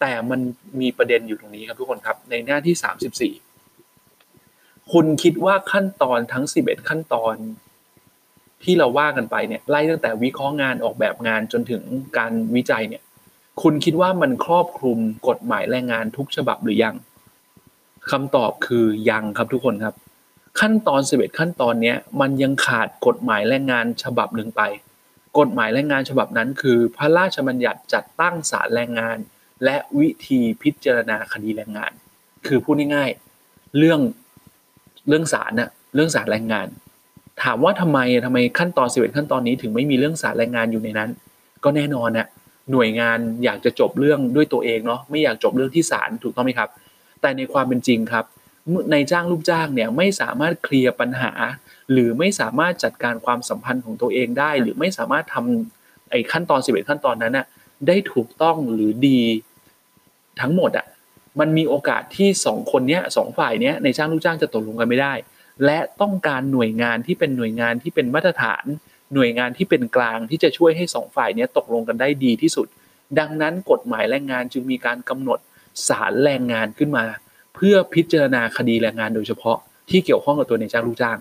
แต่มันมีประเด็นอยู่ตรงนี้ครับทุกคนครับ ในหน้าที่34คุณคิดว่าขั้นตอนทั้ง11ขั้นตอนที่เราว่ากันไปเนี่ยไล่ตั้งแต่วิเคราะห์งานออกแบบงานจนถึงการวิจัยเนี่ย คุณคิดว่ามันครอบคลุมกฎหมายแรงงานทุกฉบับหรือยังคำตอบคือยังครับทุกคนครับ ขั้นตอน11ขั้นตอนนี้มันยังขาดกฎหมายแรงงานฉบับหนึ่งไป กฎหมายแรงงานฉบับนั้นคือ พระราชบัญญัติจัดตั้งศาลแรงงาน และวิธีพิจารณาคดีแรงงาน คือพูดง่ายๆเรื่องเรื่องศาลน่ะเรื่องศาลแรงงาน ถามว่าทำไมทำไมขั้นตอนสิบเอ็ดขั้นตอนนี้ถึงไม่มีเรื่องศาลแรงงานอยู่ในนั้น ก็แน่นอนน่ะหน่วยงานอยากจะจบเรื่องด้วยตัวเองเนาะไม่อยากจบเรื่องที่ศาลถูกต้องไหมครับ แต่ในความเป็นจริงครับ ในจ้างลูกจ้างเนี่ยไม่สามารถเคลียร์ปัญหา หรือไม่สามารถจัดการความสัมพันธ์ของตัวเองได้ หรือไม่สามารถทำไอ้ขั้นตอนสิบเอ็ดขั้นตอนนั้นน่ะได้ถูกต้องหรือดีทั้งหมดอะมันมีโอกาสที่สองคนเนี้ยสองฝ่ายเนี้ยในจ้างลูกจ้างจะตกลงกันไม่ได้ และต้องการหน่วยงานที่เป็นหน่วยงานที่เป็นมาตรฐาน หน่วยงานที่เป็นกลางที่จะช่วยให้สองฝ่ายเนี้ยตกลงกันได้ดีที่สุด ดังนั้นกฎหมายแรงงานจึงมีการกำหนดศาลแรงงานขึ้นมา เพื่อพิจารณาคดีแรงงานโดยเฉพาะที่เกี่ยวข้องกับตัวในจ้างลูกจ้าง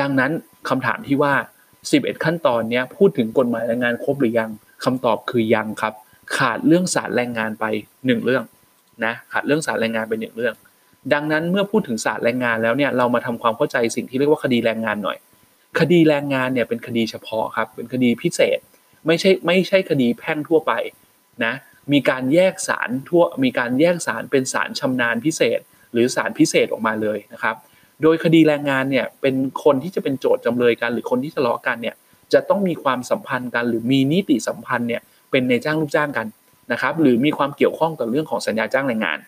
ดังนั้นคำถามที่ว่า 11 ขั้นตอนนี้พูดถึงกฎหมายแรงงานครบหรือยังคำตอบคือยังครับ ขาดเรื่องศาลแรงงานไปหนึ่งเรื่องนะขาดเรื่องศาลแรงงานไปหนึ่งเรื่อง ดังนั้นเมื่อพูดถึงศาลแรงงานแล้วเนี่ยเรามาทำความเข้าใจสิ่งที่เรียกว่าคดีแรงงานหน่อย คดีแรงงานเนี่ยเป็นคดีเฉพาะครับเป็นคดีพิเศษ ไม่ใช่ไม่ใช่คดีแพ่งทั่วไปนะ มีการแยกสารทั่วมีการแยกสารเป็นสารชำนาญพิเศษ หรือสารพิเศษออกมาเลยนะครับ โดยคดีแรงงานเนี่ยเป็นคนที่จะเป็นโจทย์จำเลยกัน หรือคนที่ทะเลาะกันเนี่ยจะต้องมีความสัมพันธ์กัน หรือมีนิติสัมพันธ์เนี่ยเป็นในจ้างลูกจ้างกันนะครับ หรือมีความเกี่ยวข้องกับเรื่องของสัญญาจ้างแรงงาน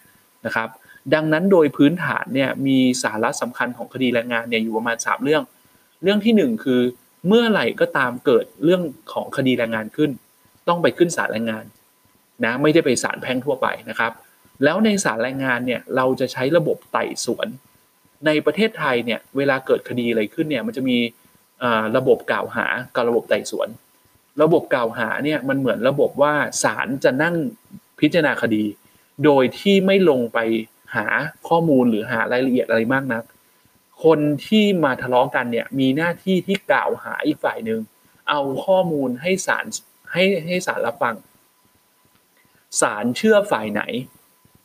นะครับ ดังนั้นโดยพื้นฐานเนี่ยมีสาระสำคัญของคดีแรงงานเนี่ยอยู่ประมาณ 3 เรื่อง เรื่องที่ 1 คือเมื่อไหร่ก็ตามเกิดเรื่องของคดีแรงงานขึ้น ต้องไปขึ้นศาลแรงงาน นะไม่ได้ไปศาลแพ่งทั่วไปนะครับ แล้วในศาลแรงงานเนี่ยเราจะใช้ระบบไต่สวน ในประเทศไทยเนี่ยเวลาเกิดคดีอะไรขึ้นเนี่ยมันจะมีระบบกล่าวหากับระบบไต่สวน ระบบกล่าวหาเนี่ยมันเหมือนระบบว่าศาลจะนั่งพิจารณาคดี โดยที่ไม่ลงไปหาข้อมูลหรือหารายละเอียดอะไรมากนัก คนที่มาทะเลาะกันเนี่ยมีหน้าที่ที่กล่าวหาอีกฝ่ายหนึ่งเอาข้อมูลให้ศาลให้ให้ศาลรับฟัง ศาลเชื่อฝ่ายไหน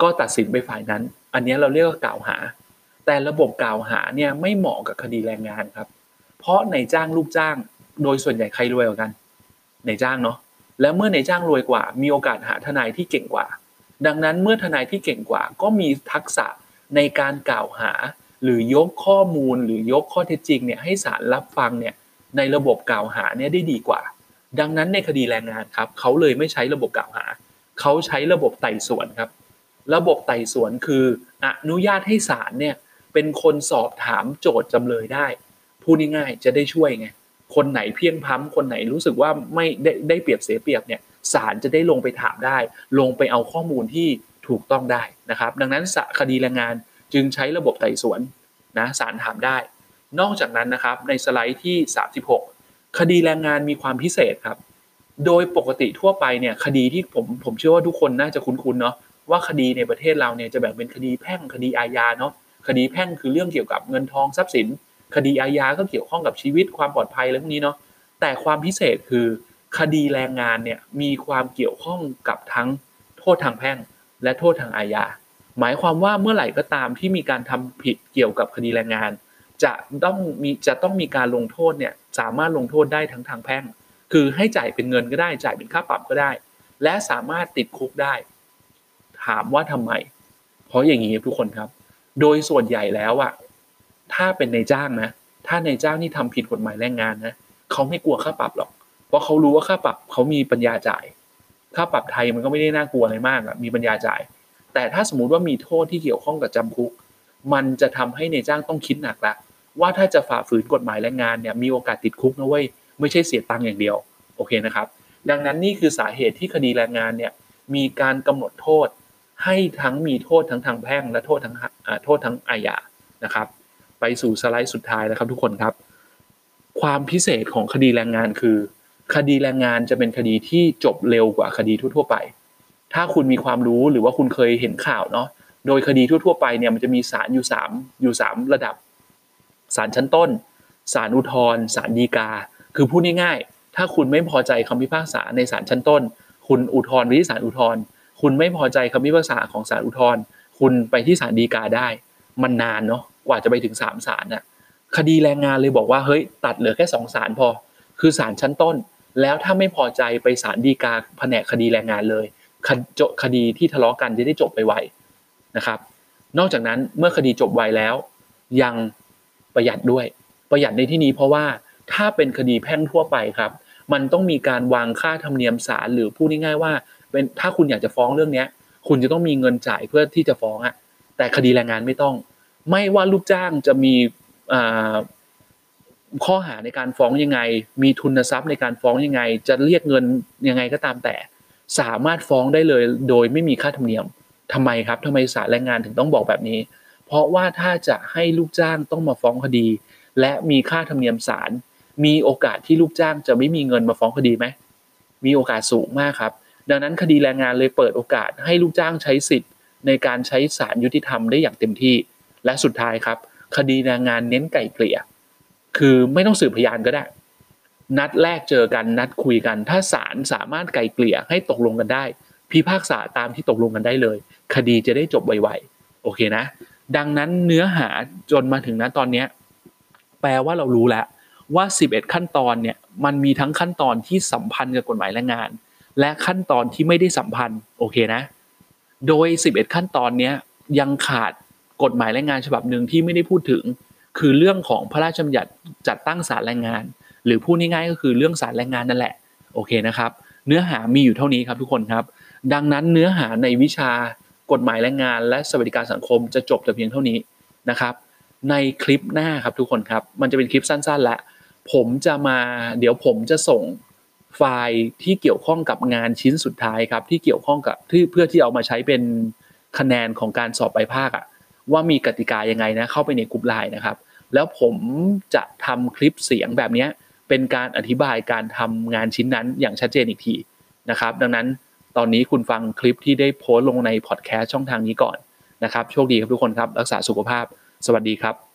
ก็ตัดสินไปฝ่ายนั้น อันนี้เราเรียกว่ากล่าวหา แต่ระบบกล่าวหาเนี่ยไม่เหมาะกับคดีแรงงานครับ เพราะในจ้างลูกจ้าง โดยส่วนใหญ่ใครรวยกว่ากันในจ้างเนาะแล้วเมื่อในจ้างรวยกว่า มีโอกาสหาทนายที่เก่งกว่า ดังนั้นเมื่อทนายที่เก่งกว่า ก็มีทักษะในการกล่าวหา หรือยกข้อมูลหรือยกข้อเท็จจริงเนี่ยให้ศาลรับฟังเนี่ยในระบบกล่าวหาเนี่ยได้ดีกว่า ดังนั้นในคดีแรงงานครับเขาเลยไม่ใช้ระบบกล่าวหา เขาใช้ระบบไต่สวนครับ ระบบไต่สวนคืออนุญาตให้ศาลเนี่ยเป็นคนสอบถามโจทย์จำเลยได้พูดง่ายๆจะได้ช่วยไงคนไหนเพียงพ้ำคนไหนรู้สึกว่าไม่ได้ได้เปรียบเสียเปรียบเนี่ยศาลจะได้ลงไปถามได้ ลงไปเอาข้อมูลที่ถูกต้องได้นะครับ ดังนั้นคดีแรงงานจึงใช้ระบบไต่สวนนะศาลถามได้ นอกจากนั้นนะครับในสไลด์ที่ 36 คดีแรงงานมีความพิเศษครับ โดยปกติทั่วไปเนี่ยคดีที่ผมผมเชื่อว่าทุกคนน่าจะคุ้นๆเนาะว่าคดีในประเทศเราเนี่ยจะแบ่งเป็นคดีแพ่งคดีอาญาเนาะคดีแพ่งคือเรื่องเกี่ยวกับเงินทองทรัพย์สิน คดีอาญาก็เกี่ยวข้องกับชีวิตความปลอดภัยอะไรพวกนี้เนาะแต่ความพิเศษคือคดีแรงงานเนี่ยมีความเกี่ยวข้องกับทั้งโทษทางแพ่ง และโทษทางอาญาหมายความว่าเมื่อไหร่ก็ตามที่มีการทำผิดเกี่ยวกับคดีแรงงาน จะต้องมีจะต้องมีการลงโทษเนี่ยสามารถลงโทษได้ทั้งทางแพ่ง คือให้จ่ายเป็นเงินก็ได้จ่ายเป็นค่าปรับก็ได้ และสามารถติดคุกได้ ถามว่าทำไม เพราะอย่างนี้ทุกคนครับ โดยส่วนใหญ่แล้วอะถ้าเป็นในจ้างนะ ถ้าในจ้างที่ทำผิดกฎหมายแรงงานนะเขาไม่กลัวค่าปรับหรอก เพราะเขารู้ว่าค่าปรับเขามีปัญญาจ่าย ค่าปรับไทยมันก็ไม่ได้น่ากลัวอะไรมากอะมีปัญญาจ่าย แต่ถ้าสมมติว่ามีโทษที่เกี่ยวข้องกับจำคุก มันจะทำให้ในจ้างต้องคิดหนักละว่าถ้าจะฝ่าฝืนกฎหมายแรงงานเนี่ยมีโอกาสติดคุกนะเว้ย ไม่ใช่เสียตังค์อย่างเดียวโอเคนะครับ ดังนั้นนี่คือสาเหตุที่คดีแรงงานเนี่ยมีการกำหนดโทษ ให้ทั้งมีโทษทั้งทางแพ่ง และโทษทั้งโทษทั้งอาญานะครับ ไปสู่สไลด์สุดท้ายแล้วครับทุกคนครับ ความพิเศษของคดีแรงงานคือ คดีแรงงานจะเป็นคดีที่จบเร็วกว่าคดีทั่ว ๆ ไป ถ้าคุณมีความรู้หรือว่าคุณเคยเห็นข่าวเนาะโดยคดีทั่ว ๆ ไปเนี่ยมันจะมีศาลอยู่3อยู่ 3 ระดับศาลชั้นต้นศาลอุทธรณ์ศาลฎีกา คือพูดง่ายๆถ้าคุณไม่พอใจคำพิพากษาในศาลชั้นต้น คุณอุทธรณ์ไปที่ศาลอุทธรณ์คุณไม่พอใจคำพิพากษาของศาลอุทธรณ์คุณไปที่ศาลฎีกาได้ มันนานเนาะกว่าจะไปถึงสามศาลน่ะคดีแรงงานเลยบอกว่าเฮ้ยตัดเหลือแค่สองศาลพอ คือศาลชั้นต้น แล้วถ้าไม่พอใจไปศาลฎีกาแผนกคดีแรงงานเลยคดีที่ทะเลาะกันจะได้จบไปไวนะครับ นอกจากนั้นเมื่อคดีจบไวแล้ว ยังประหยัดด้วย ประหยัดในที่นี้เพราะว่า ถ้าเป็นคดีแพ่งทั่วไปครับ มันต้องมีการวางค่าธรรมเนียมศาลหรือพูดง่ายๆว่าเป็นถ้าคุณอยากจะฟ้องเรื่องเนี้ย คุณจะต้องมีเงินจ่ายเพื่อที่จะฟ้องอะแต่คดีแรงงานไม่ต้อง ไม่ว่าลูกจ้างจะมีข้อหาในการฟ้องยังไง มีทุนทรัพย์ในการฟ้องยังไง จะเรียกเงินยังไงก็ตามแต่ สามารถฟ้องได้เลยโดยไม่มีค่าธรรมเนียมทำไมครับทำไมศาลแรงงานถึงต้องบอกแบบนี้ เพราะว่าถ้าจะให้ลูกจ้างต้องมาฟ้องคดี และมีค่าธรรมเนียมศาล มีโอกาสที่ลูกจ้างจะไม่มีเงินมาฟ้องคดีไหมมีโอกาสสูงมากครับ ดังนั้นคดีแรงงานเลยเปิดโอกาสให้ลูกจ้างใช้สิทธิ์ ในการใช้ศาลยุติธรรมได้อย่างเต็มที่ และสุดท้ายครับ คดีแรงงานเน้นไก่เกลี่ย คือไม่ต้องสืบพยานก็ได้ นัดแรกเจอกันนัดคุยกัน ถ้าศาลสามารถไก่เกลี่ยให้ตกลงกันได้ พิพากษาตามที่ตกลงกันได้เลย คดีจะได้จบไวๆโอเคนะ ดังนั้นเนื้อหาจนมาถึงนั้นตอนนี้แปลว่าเรารู้แล้ว ว่า 11 ขั้นตอนเนี่ยมันมีทั้งขั้นตอนที่สัมพันธ์กับกฎหมายแรงงาน และขั้นตอนที่ไม่ได้สัมพันธ์โอเคนะ โดย 11 ขั้นตอนนี้ยังขาดกฎหมายแรงงานฉบับหนึ่งที่ไม่ได้พูดถึง คือเรื่องของพระราชบัญญัติจัดตั้งศาลแรงงาน หรือพูดง่ายๆก็คือเรื่องศาลแรงงานนั่นแหละโอเคนะครับ เนื้อหามีอยู่เท่านี้ครับทุกคนครับ ดังนั้นเนื้อหาในวิชากฎหมายแรงงาน และสวัสดิการสังคมจะจบแต่เพียงเท่านี้นะครับ ในคลิปหน้าครับทุกคนครับ มันจะเป็นคลิปสั้นๆและ ผมจะมา เดี๋ยวผมจะส่งไฟล์ที่เกี่ยวข้องกับงานชิ้นสุดท้ายครับ ที่เกี่ยวข้องกับที่เพื่อที่เอามาใช้เป็นคะแนนของการสอบไปภาคอะว่ามีกติกายังไงนะเข้าไปในกลุ่มไลน์นะครับ แล้วผมจะทำคลิปเสียงแบบนี้เป็นการอธิบายการทำงานชิ้นนั้นอย่างชัดเจนอีกทีนะครับ ดังนั้นตอนนี้คุณฟังคลิปที่ได้โพสต์ลงในพอดแคสต์ช่องทางนี้ก่อนนะครับโชคดีครับทุกคนครับ รักษาสุขภาพ สวัสดีครับ